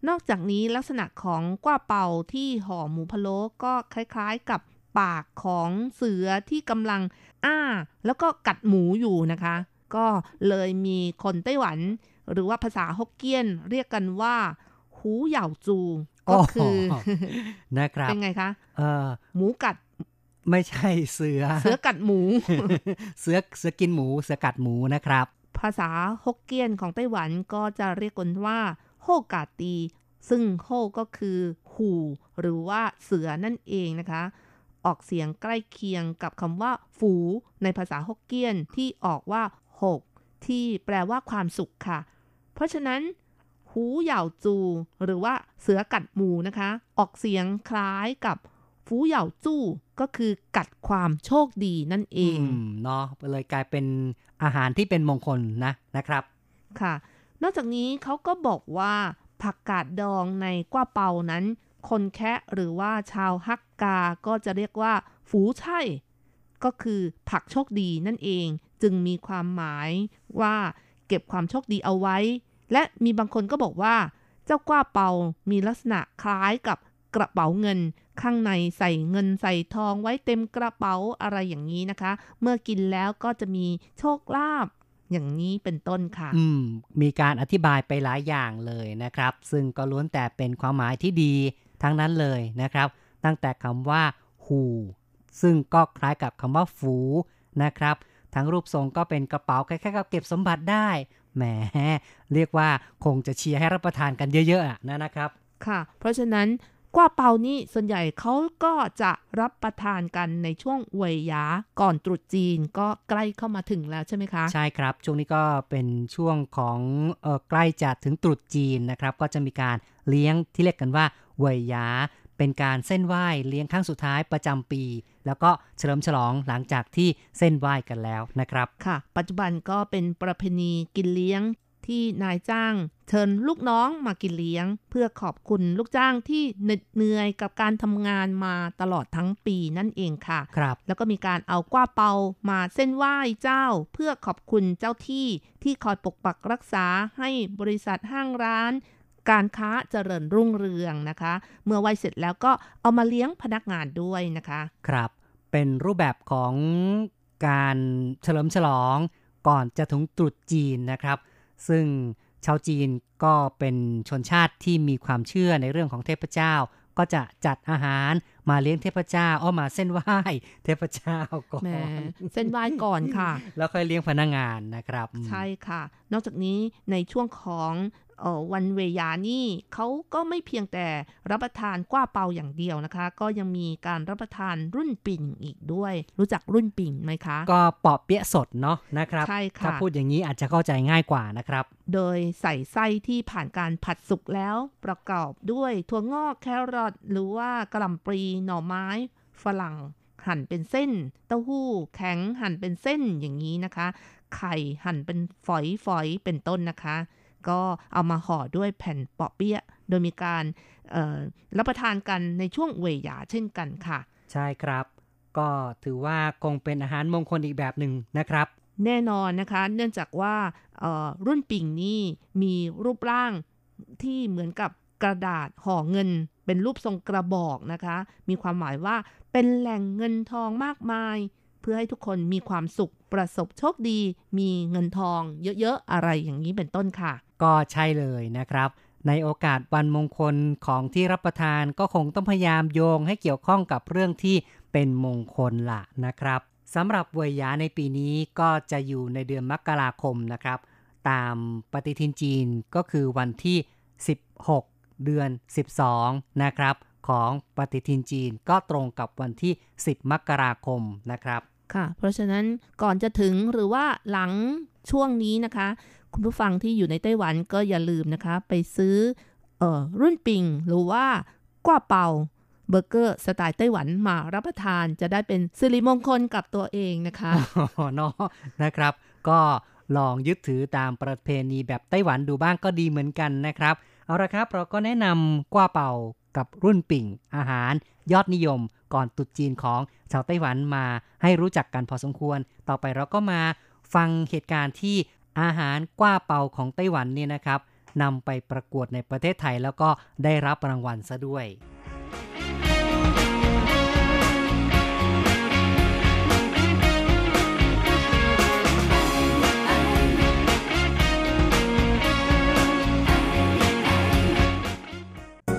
นอกจากนี้ลักษณะของกว้าเป่าที่ห่อหมูพะโล้ก็คล้ายๆกับปากของเสือที่กำลังอ้า แล้วก็กัดหมูอยู่นะคะ ก็เลยมีคนไต้หวัน หรือว่าภาษาฮกเกี้ยนเรียกกันว่า หูเหย่าจู ก็คือโอ้โหนะครับเป็นไงคะเออหมูกัด ไม่ใช่เสือ เสือกัดหมู เสือเสือกินหมู เสือกัดหมูนะครับ ภาษาฮกเกี้ยนของไต้หวันก็จะเรียกกันว่าโฮกาตี ซึ่งโฮก็คือหูหรือว่าเสือนั่นเองนะคะ ออกเสียงใกล้เคียงกับคำว่า ฝู ในภาษาฮกเกี้ยนที่ออกว่าหกที่แปลว่าความสุขค่ะ เพราะฉะนั้น หูเหย่าจู หรือว่าเสือกัดหมูนะคะ ออกเสียงคล้ายกับฟูเหย่าจู้ ก็คือกัดความโชคดีนั่นเองอืมเนาะเลยกลายเป็นอาหารที่เป็นมงคลนะนะครับ ค่ะ นอกจากนี้เขาก็บอกว่าผักกาดดองในกว้าเปานั้น คนแคะหรือว่าชาวฮักกาก็จะเรียกว่า ฝูไช่ก็คือผักโชคดีนั่นเอง จึงมีความหมายว่าเก็บความโชคดีเอาไว้ และมีบางคนก็บอกว่า เจ้ากว้าเปามีลักษณะคล้ายกับกระเป๋าเงิน ข้างในใส่เงินใส่ทองไว้เต็มกระเป๋าอะไรอย่างนี้นะคะ เมื่อกินแล้วก็จะมีโชคลาภอย่างนี้เป็นต้นค่ะ อืม มีการอธิบายไปหลายอย่างเลยนะครับ ซึ่งก็ล้วนแต่เป็นความหมายที่ดีทั้งนั้นเลยนะครับ ตั้งแต่คำว่าหูซึ่งก็คล้ายกับคำว่าฝูนะครับ ทั้งรูปทรงก็เป็นกระเป๋าคล้ายๆกับเก็บสมบัติได้ แหม เรียกว่าคงจะเชียร์ให้รับประทานกันเยอะๆนะนะครับ ค่ะ เพราะฉะนั้น กว่าเปานี่ส่วนใหญ่เขาก็จะรับประทานกันในช่วงเวยยาก่อนตรุษจีนก็ใกล้เข้ามาถึงแล้วใช่ไหมคะ ใช่ครับ ช่วงนี้ก็เป็นช่วงของเออใกล้จะถึงตรุษจีนนะครับ ก็จะมีการเลี้ยงที่เรียกกันว่าเวยยาเป็นการเส้นไหว้เลี้ยงครั้งสุดท้ายประจำปี แล้วก็เฉลิมฉลองหลังจากที่เส้นไหว้กันแล้วนะครับ ค่ะ ปัจจุบันก็เป็นประเพณีกินเลี้ยง ที่นายจ้าง เชิญลูกน้องมากินเลี้ยง เพื่อขอบคุณลูกจ้างที่เหน็ดเหนื่อยกับการทำงานมาตลอดทั้งปีนั่นเองค่ะครับ แล้วก็มีการเอากว้าเปามาเส้นไหว้เจ้า เพื่อขอบคุณเจ้าที่ที่คอยปกปักรักษาให้บริษัทห้างร้านการค้าเจริญรุ่งเรืองนะคะ เมื่อไหว้เสร็จแล้วก็เอามาเลี้ยงพนักงานด้วยนะคะ ครับ เป็นรูปแบบของการเฉลิมฉลองก่อนจะถึงตรุษจีนนะครับ ซึ่งชาวจีนก็เป็นชนชาติที่มีความเชื่อในเรื่องของเทพเจ้า ก็จะจัดอาหารมาเลี้ยงเทพเจ้าเอามาเส้นไหว้เทพเจ้าก่อแหมนเส้นไหว้ก่อนค่ะ แล้วค่อยเลี้ยงพนักงานนะครับอืมใช่ค่ะ นอกจากนี้ในช่วงของเอ่อ วันเวยานี่เขาก็ไม่เพียงแต่รับประทานกว้าเปาอย่างเดียวนะคะ ก็ยังมีการรับประทานรุ่นปิ่นอีกด้วย รู้จักรุ่นปิ่นไหมคะ ก็ปอบเปี๊ยะสดเนาะนะครับใช่ค่ะถ้าพูดอย่างนี้อาจจะเข้าใจง่ายกว่านะครับ โดยใส่ไส้ที่ผ่านการผัดสุกแล้วประกอบด้วยถั่วงอกแครอทหรือว่ากระหล่ำปลีหน่อไม้ฝรั่งหั่นเป็นเส้น เต้าหู้แข็งหั่นเป็นเส้นอย่างนี้นะคะ ไข่หั่นเป็นฝอยๆเป็นต้นนะคะ ก็เอามาห่อด้วยแผ่นเปาะเปี๊ยะ โดยมีการเอ่อรับประทานกันในช่วงเวยหยาเช่นกันค่ะ ใช่ครับ ก็ถือว่าคงเป็นอาหารมงคลอีกแบบหนึ่งนะครับ แน่นอนนะคะ เนื่องจากว่าเอ่อรุ่นปิ่งนี่มีรูปร่างที่เหมือนกับกระดาษห่อเงิน เป็นรูปทรงกระบอกนะคะ มีความหมายว่าเป็นแหล่งเงินทองมากมาย เพื่อให้ทุกคนมีความสุขประสบโชคดี มีเงินทองเยอะๆ อะไรอย่างนี้เป็นต้นค่ะ ก็ใช่เลยนะครับ ในโอกาสวันมงคลของที่รับประทานก็คงต้องพยายามโยงให้เกี่ยวข้องกับเรื่องที่เป็นมงคลละนะครับสำหรับเวยยาในปีนี้ก็จะอยู่ในเดือนมกราคมนะครับ ตามปฏิทินจีนก็คือวันที่ 16 เดือน 12 นะครับ ของปฏิทินจีนก็ตรงกับวันที่ 10 มกราคมนะครับค่ะ เพราะฉะนั้นก่อนจะถึงหรือว่าหลังช่วงนี้นะคะ คุณผู้ฟังที่อยู่ในไต้หวันก็อย่าลืมนะคะ ไปซื้อออรุ่นปิงหรือว่ากว่าเป่าเบอร์เกอร์สไตล์ไต้หวันมารับประทานจะได้เป็นสิริมงคลกับตัวเองนะคะอ๋อเนาะนะครับ ก็ลองยึดถือตามประเพณีแบบไต้หวันดูบ้างก็ดีเหมือนกันนะครับ เอาละครับ เราก็แนะนำกว้าเป่ากับรุ่นปิ่งอาหารยอดนิยมก่อนตรุษจีนของชาวไต้หวันมาให้รู้จักกันพอสมควร ต่อไปเราก็มาฟังเหตุการณ์ที่ อาหารกว้าเป่าของไต้หวันเนี่ยนะครับนำไปประกวดในประเทศไทยแล้วก็ได้รับรางวัลซะด้วย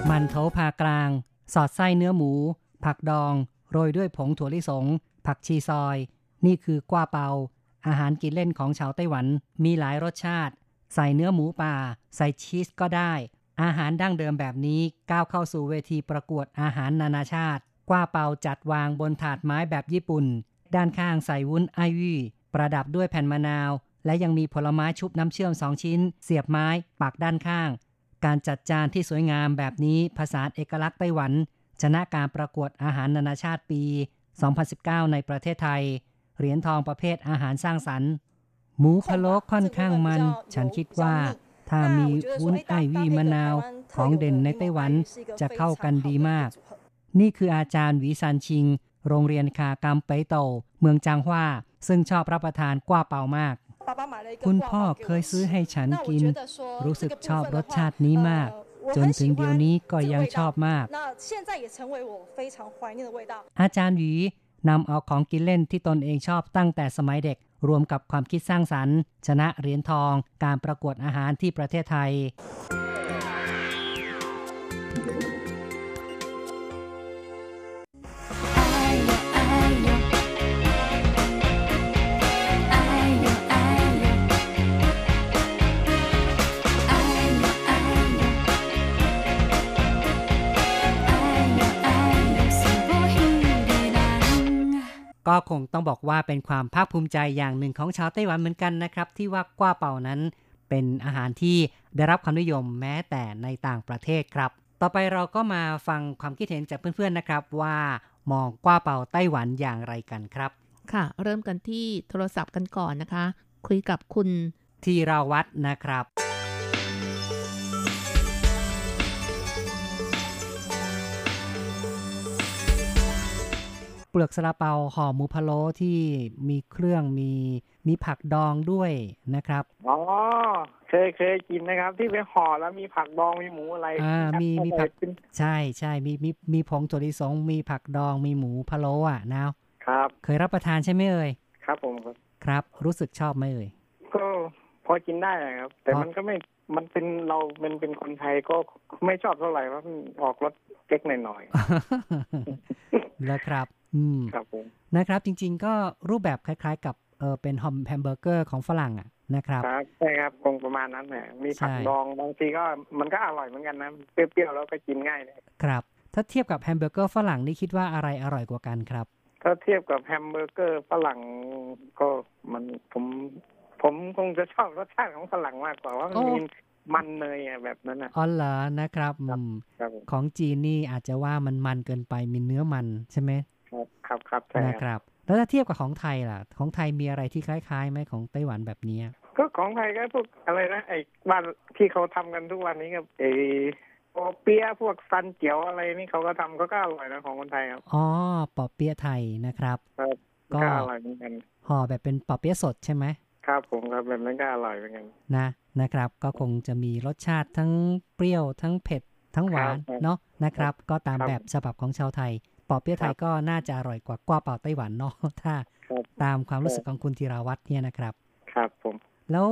มันโถผ่ากลาง สอดไส้เนื้อหมู ผักดอง โรยด้วยผงถั่วลิสง ผักชีซอย นี่คือกว้าเปา อาหารกินเล่นของชาวไต้หวันมีหลายรสชาติ ใส่เนื้อหมูป่า ใส่ชีสก็ได้ อาหารดั้งเดิมแบบนี้ก้าวเข้าสู่เวทีประกวดอาหารนานาชาติ กว้าเปาจัดวางบนถาดไม้แบบญี่ปุ่น ด้านข้างใส่วุ้นไอวี่ประดับด้วยแผ่นมะนาว และยังมีผลไม้ชุบน้ำเชื่อมสองชิ้น เสียบไม้ปักด้านข้าง การจัดจานที่สวยงามแบบนี้ภาษาเอกลักษณ์ไต้หวัน ชนะการประกวดอาหารนานาชาติปี 2019 ในประเทศไทย เหรียญทองประเภทอาหารสร้างสรรค์ หมูพะโล้ค่อนข้างมัน ฉันคิดว่า ถ้ามีวุ้นไอวีมะนาวของเด่นในไต้หวันจะเข้ากันดีมาก นี่คืออาจารย์หวีซันชิง โรงเรียนคากำไปโต เมืองจางฮวาซึ่งชอบรับประทานกว้าเปามาก คุณพ่อเคยซื้อให้ฉันกิน รู้สึกชอบรสชาตินี้มาก จนถึงเดี๋ยวนี้ก็ยังชอบมาก อาจารย์หวี นำเอาของกินเล่นที่ตนเองชอบตั้งแต่สมัยเด็ก รวมกับความคิดสร้างสรรค์ ชนะเหรียญทอง การประกวดอาหารที่ประเทศไทย ก็คงต้องบอกว่าเป็นความภาคภูมิใจอย่างหนึ่งของชาวไต้หวันเหมือนกันนะครับ ที่ว่ากว้าเป่านั้น เป็นอาหารที่ได้รับความนิยมแม้แต่ในต่างประเทศครับ ต่อไปเราก็มาฟังความคิดเห็นจากเพื่อนๆนะครับ ว่ามองกว้าเป่าไต้หวันอย่างไรกันครับ ค่ะ เริ่มกันที่โทรศัพท์กันก่อนนะคะ คุยกับคุณทีราวัตรนะครับ ลือกซาลาเปาห่อหมูพะโล้ที่มีเครื่องมีมีผักดองด้วยนะครับอ๋อเคยเคยกินนะครับ ที่เป็นห่อแล้วมีผักดองมีหมูอะไรอ่ามีมีผักเป็นใช่ใช่มีมีมีผงถั่วลิสงมีผักดองมีหมูพะโล้อะนาวครับ เคยรับประทานใช่ไหมเอ่ยครับผมครับครับรู้สึกชอบไหมเอ่ยก็พอกินได้นะครับ แต่อ๋อมันก็ไม่มันเป็นเราเป็นเป็นคนไทยก็ไม่ชอบเท่าไหร่เพราะมันออกรสเก๊กหน่อยแล้วครับ อืมๆครับผมนะครับ จริง ๆ ก็รูปแบบคล้าย ๆ กับเออเป็นฮอมแฮมเบอร์เกอร์ของฝรั่งอะนะครับครับใช่ครับคงประมาณนั้นแหละมีผักใช่ดองบางทีก็มันก็อร่อยเหมือนกันนะเปรี้ยวๆแล้วก็กินง่ายเลยครับ ถ้าเทียบกับแฮมเบอร์เกอร์ฝรั่งนี่คิดว่าอะไรอร่อยกว่ากันครับ ถ้าเทียบกับแฮมเบอร์เกอร์ฝรั่งก็มันผมผมคงจะชอบรสชาติของฝรั่งมากกว่าว่ามันโอ้มีมันเนยอะแบบนั้นนะอ๋อเหรอนะครับอืมครับผมของจีนนี่อาจจะว่ามันมันเกินไปมีเนื้อมันใช่ไหม ครับครับครับใช่นะคครับรับ แล้วถ้าเทียบกับของไทยล่ะ ของไทยมีอะไรที่คล้ายๆไหมของไต้หวันแบบเนี้ยก็ของไทยก็พวกอะไรนะไอ้บ้านที่เขาทำกันทุกวันนี้ก็ไอ้โอเปี๊ยะพวกซันเจียวอะไรนี่เขาก็ทำก็ก็อร่อยนะของคนไทยครับอ๋อปอเปี๊ยะไทยนะครับครับก็ก็อร่อยเหมือนกันห่อแบบเป็นปอเปี๊ยะสดใช่ไหมครับผมครับแบบนั้นก็อร่อยเหมือนกันนะนะครับ ก็คงจะมีรสชาติทั้งเปรี้ยวทั้งเผ็ดทั้งหวานครับเนาะนะครับ ก็ตามครับแบบฉบับของชาวไทย ปอเปี๊ยะไทยครับก็น่าจะอร่อยกว่ากว่าเป่าไต้หวันเนาะถ้าครับตามความรู้สึกของคุณธีราวัตรเนี่ยนะครับ ครับผม แล้ว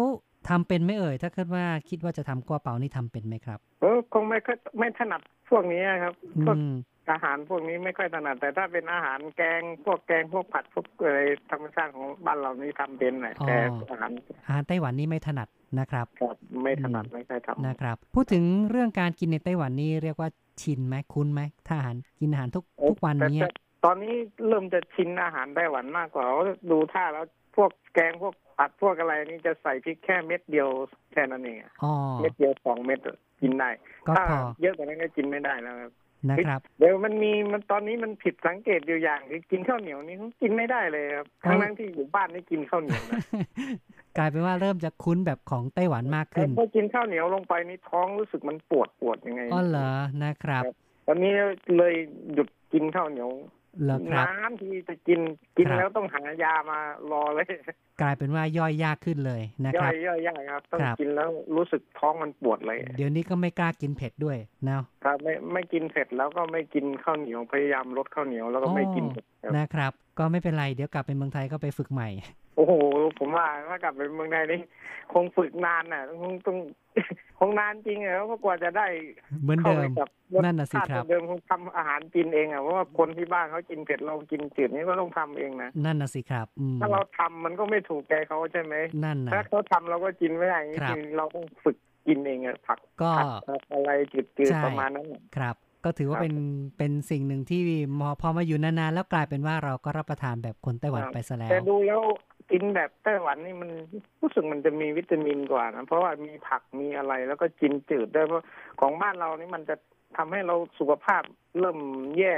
ทำเป็นไหม่เอ่ย ถ้าคิดว่าคิดว่าจะทำกว่าเป่านี่ทำเป็นไหมครับ เออคงไม่ค่อยไม่ถนัดพวกนี้ครับอืพวกมอาหารพวกนี้ไม่ค่อยถนัด แต่ถ้าเป็นอาหารแกงพวกแกงพวกผัดพวกอะไรธรรมชาติของบ้านเรานี่ทำเป็นแหละแต่อาหารอาหารไต้หวันนี่ไม่ถนัดนะครับครับไม่ถนัดไม่ค่อยทำนะครับ พูดถึงเรื่องการกินในไต้หวันนี่เรียกว่า ชินไหมคุ้นไหมถ้าอาหารกินอาหารทุกทุกวันแต่เนี้ยแต่ตอนนี้เริ่มจะชินอาหารไต้หวันมากกว่าเพราะดูท่าแล้วพวกแกงพวกผัดพวกอะไรนี่จะใส่พริกแค่เม็ดเดียวแค่นั้นเองอะอ๋อเม็ดเดียวสองเม็ดกินได้ก็ถ้าพอเยอะกว่านั้นก็กินไม่ได้แล้วครับ นะครับเดี๋ยวมันมีมันตอนนี้มันผิดสังเกตอยู่อย่างคือกินข้าวเหนียวนี่กินไม่ได้เลยครับอ๋อทั้งนั้นที่อยู่บ้านนี่กินข้าวเหนียวนะกลายเป็นว่าเริ่มจะคุ้นแบบของไต้หวันมากขึ้นพอกินข้าวเหนียวลงไปนี่ท้องรู้สึกมันปวดปวดยังไงอ๋อเหรอนะครับ ตอนนี้เลยหยุดกินข้าวเหนียวเหรอครับ นานทีจะกินกินครับแล้วต้องหายามารอเลย กลายเป็นว่าย่อยยากขึ้นเลยนะคย่อรับยย่อยยากครับ ต้องครับกินแล้วรู้สึกท้องมันปวดเลย เดี๋ยวนี้ก็ไม่กล้ากินเผ็ดด้วยเนาะครับไม่ไม่กินเสร็จแล้วก็ไม่กินข้าวเหนียวพยายามลดข้าวเหนียวแล้วก็ไม่กินเผ็ดครับนะครับ ก็ไม่เป็นไรเดี๋ยวกลับไปเมืองไทยก็ไปฝึกใหม่ โอ้โหผมว่าถ้ากลับไปเมืองไทยนี่คงฝึกนานน่ะคงต้อง คงนานจริงอะเพราะกว่าจะได้เหมือนเข้าเดิไปมกับรสนั่นน่ะสิชาติครับเดิมคงทำอาหารกินเองอะเพราะว่าคนที่บ้านเขากินเผ็ดเรากินจืดนี่ก็ต้องทำเองนะนั่นน่ะสิครับอืมถ้าเราทำมันก็ไม่ถูกใจเขาใช่ไหมนั่นนะถ้าเขาทำเราก็กินไม่ได้อย่างนี้ครับจริงเราต้องฝึกกินเองอะผักก็ผัดผักอะไรจืดใช่ๆประมาณนั้นน่ะครับก็ถือว่าครับเป็นเป็นสิ่งหนึ่งที่มอพอมาอยู่นานๆแล้วกลายเป็นว่าเราก็รับประทานแบบคนไต้หวันครับไปซะแล้วแต่ดูแล้ว กินแบบไต้หวันนี่มันรู้สึกมันจะมีวิตามินกว่านะเพราะว่ามีผักมีอะไรแล้วก็กินจืดด้วยเพราะของบ้านเรานี่มันจะทำให้เราสุขภาพเริ่มแย่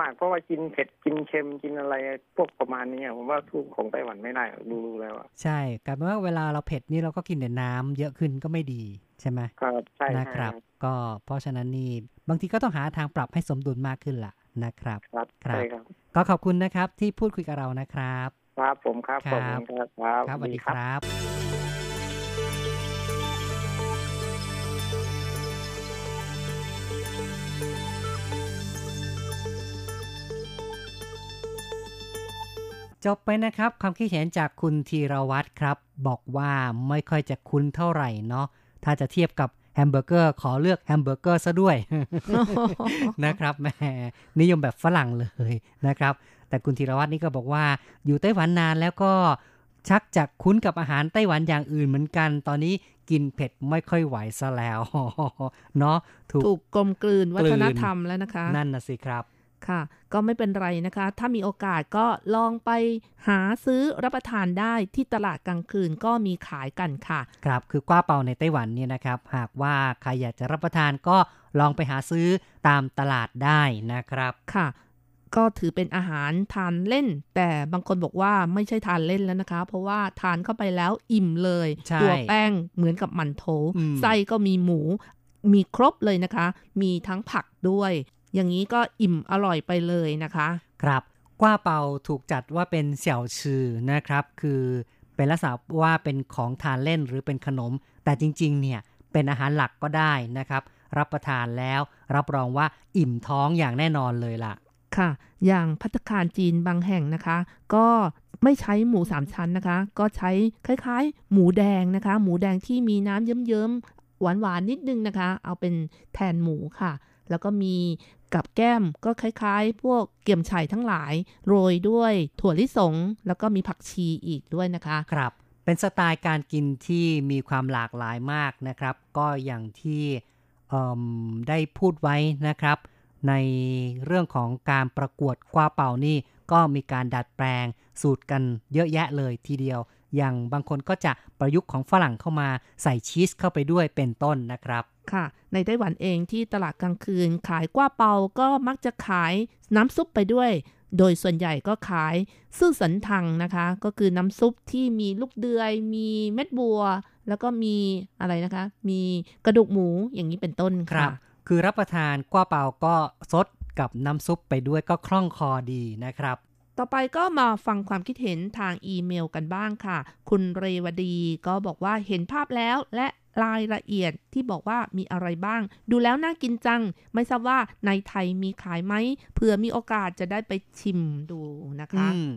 มากเพราะว่ากินเผ็ดกินเค็มกินอะไรพวกประมาณนี้อะผมว่าทุกของไต้หวันไม่ได้ดูดูแล้วอะใช่กลายเป็นว่าเวลาเราเผ็ดนี่เราก็กินแต่น้ำเยอะขึ้นก็ไม่ดีใช่ไหมครับใช่นะใช่ครับ ก็เพราะฉะนั้นนี่บางทีก็ต้องหาทางปรับให้สมดุลมากขึ้นล่ะนะครับ ครับครับใช่ครับก็ขอบคุณนะครับที่พูดคุยกับเรานะครับ ครับผมครับคขรัอบบคุณครับครับครับสวัสดีครับจบไปนะครับความคิดเห็นจากคุณธีรวัตรครับ บอกว่าไม่ค่อยจะคุ้นเท่าไหร่เนาะถ้าจะเทียบกับแฮมเบอร์เกอร์ขอเลือกแฮมเบอร์เกอร์ซะด้วยนะครับแหมนิยมแบบฝรั่งเลยนะครับ แต่คุณธีรวัตรนี่ก็บอกว่า อยู่ไต้หวันนานแล้วก็ชักจะคุ้นกับอาหารไต้หวันอย่างอื่นเหมือนกัน ตอนนี้กินเผ็ดไม่ค่อยไหวซะแล้วเนาะถูกถูกกลมกลืนกลืนวัฒนธรรมแล้วนะคะ นั่นนะสิครับค่ะ ก็ไม่เป็นไรนะคะ ถ้ามีโอกาสก็ลองไปหาซื้อรับประทานได้ที่ตลาดกลางคืนก็มีขายกันค่ะ ครับคือกว้าเปาในไต้หวันเนี่ยนะครับ หากว่าใครอยากจะรับประทานก็ลองไปหาซื้อตามตลาดได้นะครับค่ะ ก็ถือเป็นอาหารทานเล่น แต่บางคนบอกว่าไม่ใช่ทานเล่นแล้วนะคะ เพราะว่าทานเข้าไปแล้วอิ่มเลยใช่ตัวแป้งเหมือนกับหมันโถอืมไส้ก็มีหมู มีครบเลยนะคะ มีทั้งผักด้วย อย่างนี้ก็อิ่มอร่อยไปเลยนะคะ ครับกว้าเปาถูกจัดว่าเป็นเสี่ยวชื่อนะครับ คือเป็นลักษณะว่าเป็นของทานเล่นหรือเป็นขนม แต่จริงๆ เนี่ยเป็นอาหารหลักก็ได้นะครับ รับประทานแล้วรับรองว่าอิ่มท้องอย่างแน่นอนเลยล่ะ ค่ะ อย่างพัตคารจีนบางแห่งนะคะ ก็ไม่ใช้หมูสามชั้นนะคะ ก็ใช้คล้ายๆ หมูแดงนะคะ หมูแดงที่มีน้ำเยิ้มๆ หวานๆนิดนึงนะคะ เอาเป็นแทนหมูค่ะ แล้วก็มีกับแก้มก็คล้ายๆ พวกเกี่ยมไฉทั้งหลาย โรยด้วยถั่วลิสง แล้วก็มีผักชีอีกด้วยนะคะ ครับ เป็นสไตล์การกินที่มีความหลากหลายมากนะครับ ก็อย่างที่ได้พูดไว้นะครับ ในเรื่องของการประกวดกว้าเป่านี่ก็มีการดัดแปลงสูตรกันเยอะแยะเลยทีเดียว อย่างบางคนก็จะประยุกต์ของฝรั่งเข้ามาใส่ชีสเข้าไปด้วยเป็นต้นนะครับ ค่ะ ในไต้หวันเองที่ตลาดกลางคืน ขายกว้าเปาก็มักจะขายน้ำซุปไปด้วย โดยส่วนใหญ่ก็ขายซื่อสันทังนะคะ ก็คือน้ำซุปที่มีลูกเดือย มีเม็ดบัว แล้วก็มีอะไรนะคะ มีกระดูกหมูอย่างนี้เป็นต้นครัค่ะบ คือรับประทานกว้าเปาก็ซดกับน้ำซุปไปด้วยก็คล่องคอดีนะครับ ต่อไปก็มาฟังความคิดเห็นทางอีเมลกันบ้างค่ะ คุณเรวดีก็บอกว่าเห็นภาพแล้วและรายละเอียดที่บอกว่ามีอะไรบ้าง ดูแล้วน่ากินจัง ไม่ทราบว่าในไทยมีขายไหมเผื่อมีโอกาสจะได้ไปชิมดูนะคะอืม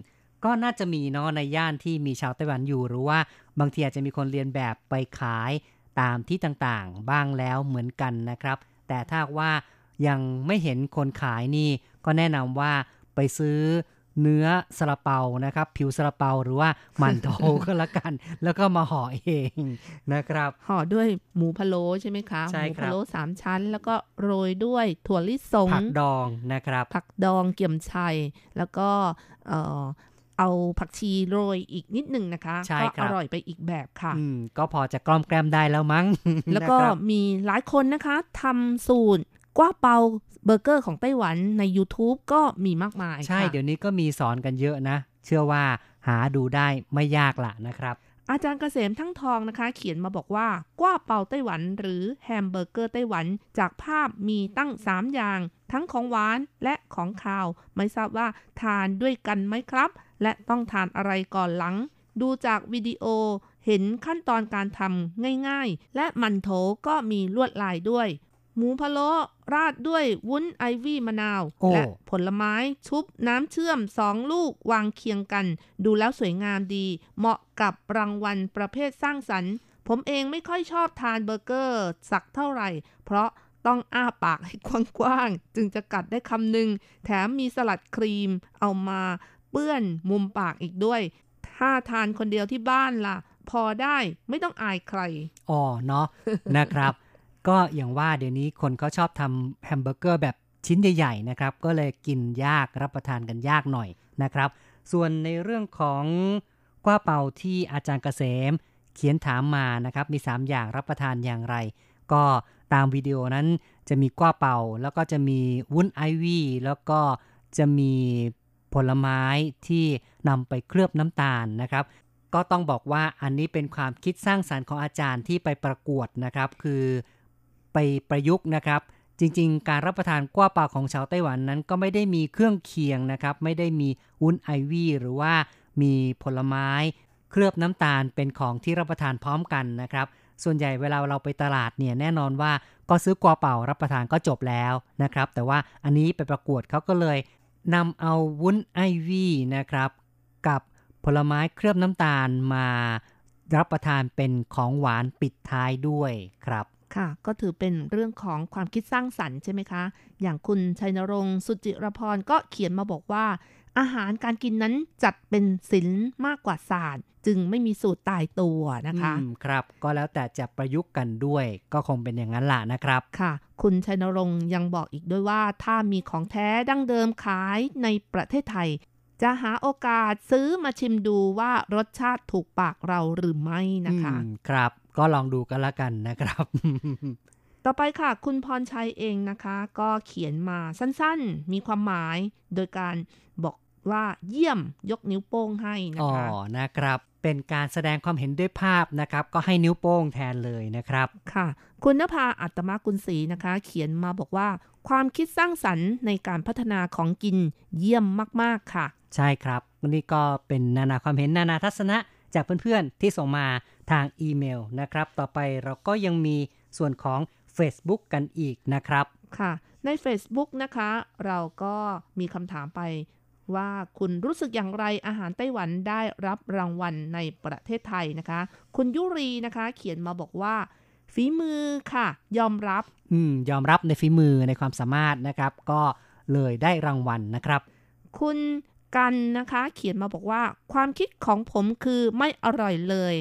ก็น่าจะมีเนาะในย่านที่มีชาวไต้หวันอยู่หรือว่าบางทีอาจจะมีคนเรียนแบบไปขายตามที่ต่างๆ บ้างแล้วเหมือนกันนะครับ แต่ถ้าหากว่ายังไม่เห็นคนขายนี่ ก็แนะนำว่าไปซื้อเนื้อสลาเปานะครับ ผิวสลาเปาหรือว่ามันโถก็แล้วกัน แล้วก็มาห่อเองนะครับห่อด้วยหมูพะโล้ใช่ไหมคะใช่หมูครับพะโล้สามชั้น แล้วก็โรยด้วยถั่วลิสงผักดองนะครับ ผักดองเกี่ยมชัย แล้วก็ เอ่อเอาผักชีโรยอีกนิดหนึ่งนะคะใช่ก็ครัอบร่อยไปอีกแบบค่ะอืมก็พอจะกล้อมแกล้มได้แล้วมั้ง แล้วก็นะครับมีหลายคนนะคะทำสูตรกว้าเปาเบอร์เกอร์ของไต้หวันใน YouTube ก็มีมากมาย ใช่ค่ะเดี๋ยวนี้ก็มีสอนกันเยอะนะ เชื่อว่าหาดูได้ไม่ยากละนะครับ อาจารย์เกษมทั้งทองนะคะ เขียนมาบอกว่ากว้าเปาไต้หวัน หรือแฮมเบอร์เกอร์ไต้หวัน จากภาพมีตั้ง 3 อย่าง ทั้งของหวานและของคาว ไม่ทราบว่าทานด้วยกันไหมครับ และต้องทานอะไรก่อนหลัง ดูจากวิดีโอเห็นขั้นตอนการทำง่ายๆ และมันโถก็มีลวดลายด้วย หมูพะโล้ราดด้วยวุ้นไอวี่มะนาวโอ้และผลไม้ชุบน้ำเชื่อมสองลูกวางเคียงกัน ดูแล้วสวยงามดี เหมาะกับรางวัลประเภทสร้างสรรค์ผมเองไม่ค่อยชอบทานเบอร์เกอร์สักเท่าไหร่ เพราะต้องอ้าปากให้กว้างๆ จึงจะกัดได้คำหนึ่ง แถมมีสลัดครีมเอามา เปื้อนมุมปากอีกด้วย ถ้าทานคนเดียวที่บ้านล่ะ พอได้ไม่ต้องอายใคร อ๋อเนาะนะครับ ก็อย่างว่าเดี๋ยวนี้คนเขาชอบทำแฮมเบอร์เกอร์แบบชิ้นใหญ่ๆนะครับ ก็เลยกินยากรับประทานกันยากหน่อยนะครับ ส่วนในเรื่องของกว้าเป่าที่อาจารย์เกษม เขียนถามมานะครับ มี 3 อย่างรับประทานอย่างไร ก็ตามวิดีโอนั้นจะมีกว้าเป่า แล้วก็จะมีวุ้นไอวี่แล้วก็จะมี ผลไม้ที่นำไปเคลือบน้ำตาลนะครับ ก็ต้องบอกว่าอันนี้เป็นความคิดสร้างสารรค์ของอาจารย์ที่ไปประกวดนะครับ คือไปประยุกต์นะครับ จริงๆ การรับประทานกว้าเปล่าของชาวไต้หวันนั้น ก็ไม่ได้มีเครื่องเคียงนะครับ ไม่ได้มีวุ้นไอวี่หรือว่ามีผลไม้ เคลือบน้ำตาลเป็นของที่รับประทานพร้อมกันนะครับส่วนใหญ่เวลาเราไปตลาดเนี่ยแน่นอนว่าก็ซื้อกวาเป่ารับประทานก็จบแล้วนะครับ แต่ว่าอันนี้ไปประกวดเขาก็เลย นำเอาวุ้นไอวี่นะครับ กับผลไม้เคลือบน้ำตาลมารับประทานเป็นของหวานปิดท้ายด้วยครับค่ะ ก็ถือเป็นเรื่องของความคิดสร้างสรรค์ใช่ไหมคะ อย่างคุณชัยนรงค์สุจิรพรก็เขียนมาบอกว่า อาหารการกินนั้นจัดเป็นศิลป์มากกว่าศาสตร์ จึงไม่มีสูตรตายตัวนะคะอืมครับก็แล้วแต่จะประยุกต์กันด้วย ก็คงเป็นอย่างนั้นล่ะนะครับค่ะ คุณชัยนรงค์ยังบอกอีกด้วยว่า ถ้ามีของแท้ดั้งเดิมขายในประเทศไทย จะหาโอกาสซื้อมาชิมดูว่ารสชาติถูกปากเราหรือไม่นะคะอืมครับ ก็ลองดูกันละกันนะครับต่อไปค่ะ คุณพรชัยเองนะคะ ก็เขียนมาสั้นๆ มีความหมายโดยการบอก ว่าเยี่ยมยกนิ้วโป้งให้นะอ๋อคะนะครับ เป็นการแสดงความเห็นด้วยภาพนะครับ ก็ให้นิ้วโป้งแทนเลยนะครับ ค่ะ คุณนภาอัตมากุลศรีนะคะ เขียนมาบอกว่า ความคิดสร้างสรรค์ในการพัฒนาของกินเยี่ยมมาก ๆค่ะ ใช่ครับวันนี้ก็เป็นนานาความเห็นนานาทัศนะจากเพื่อนๆที่ส่งมาทางอีเมลนะครับ ต่อไปเราก็ยังมีส่วนของ Facebook กันอีกนะครับ ค่ะ ใน Facebook นะคะ เราก็มีคำถามไป ว่าคุณรู้สึกอย่างไรอาหารไต้หวันได้รับรางวัลในประเทศไทยนะคะ คุณยุรีนะคะเขียนมาบอกว่าฝีมือค่ะ ยอมรับ อืม ยอมรับในฝีมือในความสามารถนะครับ ก็เลยได้รางวัลนะครับ คุณกันนะคะ เขียนมาบอกว่า ความคิดของผมคือไม่อร่อยเลย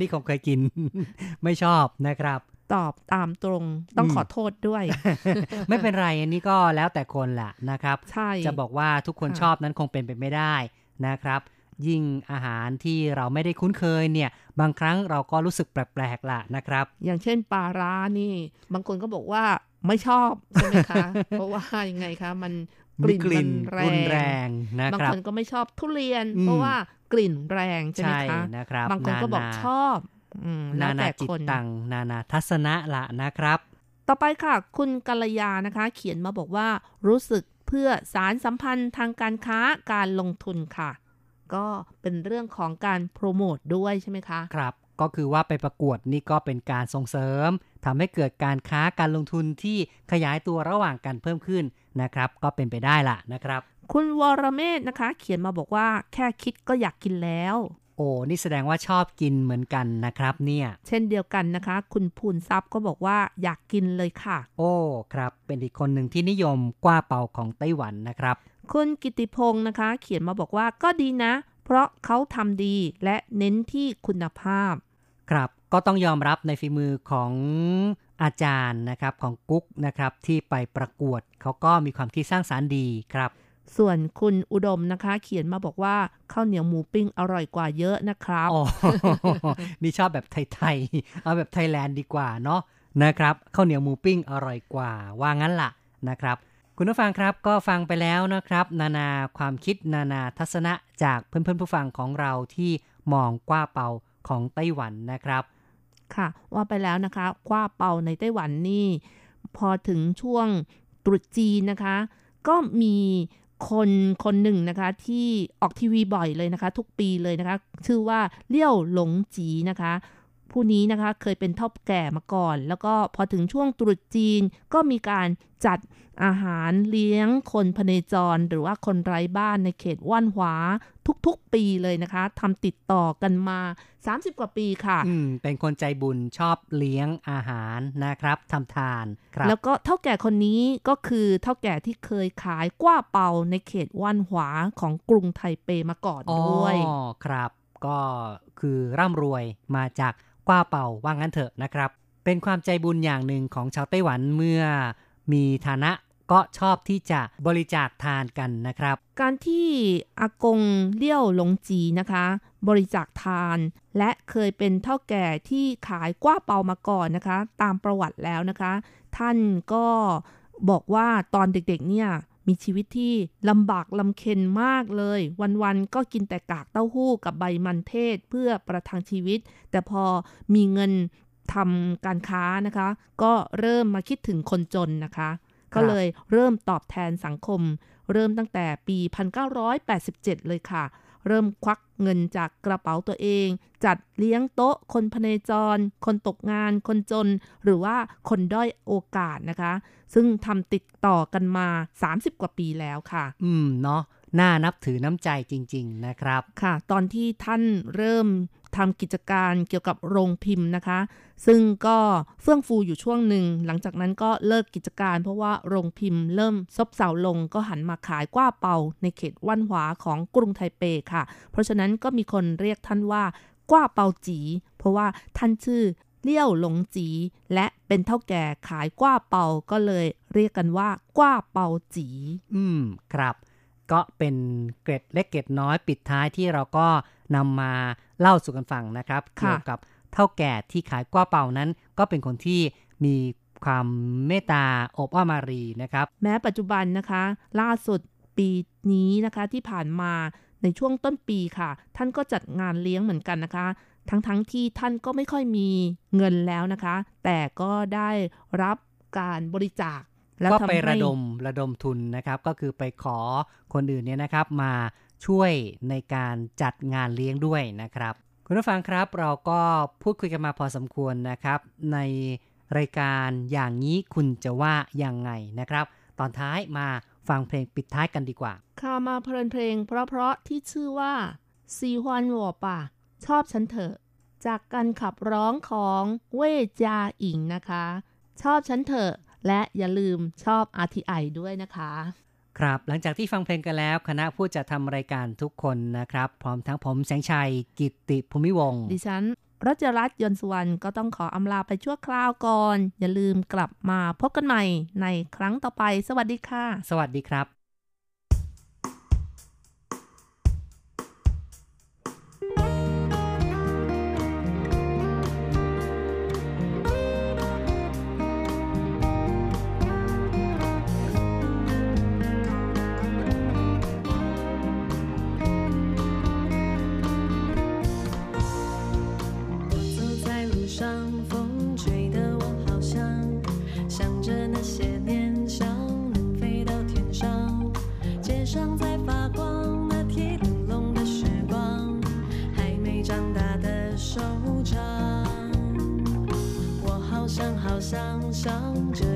นี่ผมเคยกิน ไม่ชอบนะครับ ตอบตามตรงต้องอืมขอโทษด้วย ไม่เป็นไรอันนี้ก็แล้วแต่คนแหละนะครับใช่จะบอกว่าทุกคนค่ะชอบนั้นคงเป็นไปไม่ได้นะครับ ยิ่งอาหารที่เราไม่ได้คุ้นเคยเนี่ย บางครั้งเราก็รู้สึกแปลกๆล่ะนะครับ อย่างเช่นปลาร้านี่ บางคนก็บอกว่าไม่ชอบใช่ไหมคะ เพราะว่ายังไงคะ มันกมีลิ่นกลิ่นมันรุนแรแรงงนะบางครับคนก็ไม่ชอบทุเรียนอืมเพราะว่ากลิ่นแรงใช่ไหมใช่คะนะครับบางคนก็บอกนานาชอบอืมแล้ นาวนาแต่จิตคนตัง นานาทัศนะละนะครับ ต่อไปค่ะ คุณกัลยานะคะ เขียนมาบอกว่า รู้สึกเพื่อสารสัมพันธ์ทางการค้าการลงทุนค่ะ ก็เป็นเรื่องของการโปรโมทด้วยใช่ไหมคะ ครับ ก็คือว่าไปประกวดนี่ก็เป็นการส่งเสริมทำให้เกิดการค้าการลงทุนที่ขยายตัวระหว่างกันเพิ่มขึ้นนะครับ ก็เป็นไปได้ล่ะนะครับ คุณวรเมธนะคะ เขียนมาบอกว่าแค่คิดก็อยากกินแล้วโอ้นี่แสดงว่าชอบกินเหมือนกันนะครับเนี่ย เช่นเดียวกันนะคะ คุณพูนทรัพย์ก็บอกว่าอยากกินเลยค่ะ โอ้ครับ เป็นอีกคนหนึ่งที่นิยมกว้าเป่าของไต้หวันนะครับ คุณกิติพงศ์นะคะ เขียนมาบอกว่าก็ดีนะ เพราะเขาทำดีและเน้นที่คุณภาพ ครับก็ต้องยอมรับในฝีมือของอาจารย์นะครับของกุ๊กนะครับที่ไปประกวดเขาก็มีความคิดสร้างสารรค์ดีครับ ส่วนคุณอุดมนะคะ เขียนมาบอกว่าข้าวเหนียวหมูปิ้งอร่อยกว่าเยอะนะครับอ๋อนี่ชอบแบบไทยๆ เอาแบบไทยแลนด์ดีกว่าเนาะนะครับข้าวเหนียวหมูปิ้งอร่อยกว่า ว่างั้นล่ะนะครับ คุณผู้ฟังครับก็ฟังไปแล้วนะครับ นานาความคิดนานาทัศนะจากเพื่อนๆผู้ฟังของเราที่มองกว้าเปาของไต้หวันนะครับ ค่ะ ว่าไปแล้วนะคะกว้าเปาในไต้หวันนี่ พอถึงช่วงตรุษจีนนะคะ ก็มี คนคนหนึ่งนะคะที่ออกทีวีบ่อยเลยนะคะ ทุกปีเลยนะคะ ชื่อว่าเลี่ยวหลงจีนะคะ ผู้นี้นะคะเคยเป็นเท่าแก่มาก่อน แล้วก็พอถึงช่วงตรุษจีนก็มีการจัดอาหารเลี้ยงคนพเนจร หรือว่าคนไร้บ้านในเขตว่านหวาทุกๆปีเลยนะคะทำติดต่อกันมา 30 กว่าปีค่ะอืมเป็นคนใจบุญชอบเลี้ยงอาหารนะครับทำทานครับ แล้วก็เท่าแก่คนนี้ก็คือเท่าแก่ที่เคยขายกว้าเปาในเขตว่านหวาของกรุงไทเปมาก่อนด้วยอ๋อครับ ก็คือร่ำรวยมาจาก กว้าเป่าว่างั้นเถอะนะครับ เป็นความใจบุญอย่างหนึ่งของชาวไต้หวันเมื่อมีฐานะก็ชอบที่จะบริจาคทานกันนะครับ การที่อากงเลี่ยวหลงจีนะคะ บริจาคทาน และเคยเป็นเท่าแก่ที่ขายกว้าเปามาก่อนนะคะ ตามประวัติแล้วนะคะ ท่านก็บอกว่าตอนเด็กๆเนี่ย มีชีวิตที่ลำบากลำเค็ญมากเลย วันๆก็กินแต่กากเต้าหู้กับใบมันเทศเพื่อประทังชีวิต แต่พอมีเงินทำการค้านะคะ ก็เริ่มมาคิดถึงคนจนนะคะ ก็เลยเริ่มตอบแทนสังคม เริ่มตั้งแต่ปี 1987 เลยค่ะ เริ่มควักเงินจากกระเป๋าตัวเอง จัดเลี้ยงโต๊ะ คนพเนจร คนตกงาน คนจน หรือว่าคนด้อยโอกาสนะคะ ซึ่งทำติดต่อกันมา 30 กว่าปีแล้วค่ะ อืมเนาะน่านับถือน้ำใจจริง ๆ นะครับ ค่ะ ตอนที่ท่านเริ่ม ทำกิจการเกี่ยวกับโรงพิมพ์นะคะ ซึ่งก็เฟื่องฟูอยู่ช่วงหนึ่ง หลังจากนั้นก็เลิกกิจการ เพราะว่าโรงพิมพ์เริ่มซบเซาลงก็หันมาขายกว้าเปาในเขตวันหวาของกรุงไทเปค่ะ เพราะฉะนั้นก็มีคนเรียกท่านว่ากว้าเปาจี เพราะว่าท่านชื่อเลี้ยวหลงจี และเป็นเท่าแก่ขายกว้าเปาก็เลยเรียกกันว่ากว้าเปาจี อืม ครับ ก็เป็นเกร็ดเล็กเกร็ดน้อยปิดท้ายที่เราก็นำมาเล่าสู่กันฟังนะครับค่ะเกี่ยวกับเท่าแก่ที่ขายกว้าเป่านั้น ก็เป็นคนที่มีความเมตตาอบอ้อมอารีนะครับ แม้ปัจจุบันนะคะ ล่าสุดปีนี้นะคะที่ผ่านมาในช่วงต้นปีค่ะ ท่านก็จัดงานเลี้ยงเหมือนกันนะคะ ทั้งๆทที่ท่านก็ไม่ค่อยมีเงินแล้วนะคะ แต่ก็ได้รับการบริจาคแล้ว ก็ทำไปให้ระดมระดมทุนนะครับ ก็คือไปขอคนอื่นเนี่ยนะครับ มาช่วยในการจัดงานเลี้ยงด้วยนะครับ คุณผู้ฟังครับเราก็พูดคุยกันมาพอสมควรนะครับ ในรายการอย่างนี้คุณจะว่ายังไงนะครับ ตอนท้ายมาฟังเพลงปิดท้ายกันดีกว่าค่ะมาเพลินเพลงเพราะๆที่ชื่อว่าซีฮวนหัวป่า ชอบฉันเถอะ จากการขับร้องของเว่ยจาอิงนะคะ ชอบฉันเถอะ และอย่าลืมชอบ RTI ด้วยนะคะ ครับ หลังจากที่ฟังเพลงกันแล้ว คณะผู้จัดทำรายการทุกคนนะครับ พร้อมทั้งผมแสงชัย กิตติภูมิวงศ์ดิฉันรัชรัตน์ยนต์สุวรรณก็ต้องขออำลาไปชั่วคราวก่อน อย่าลืมกลับมาพบกันใหม่ในครั้งต่อไป สวัสดีค่ะ สวัสดีครับ 想着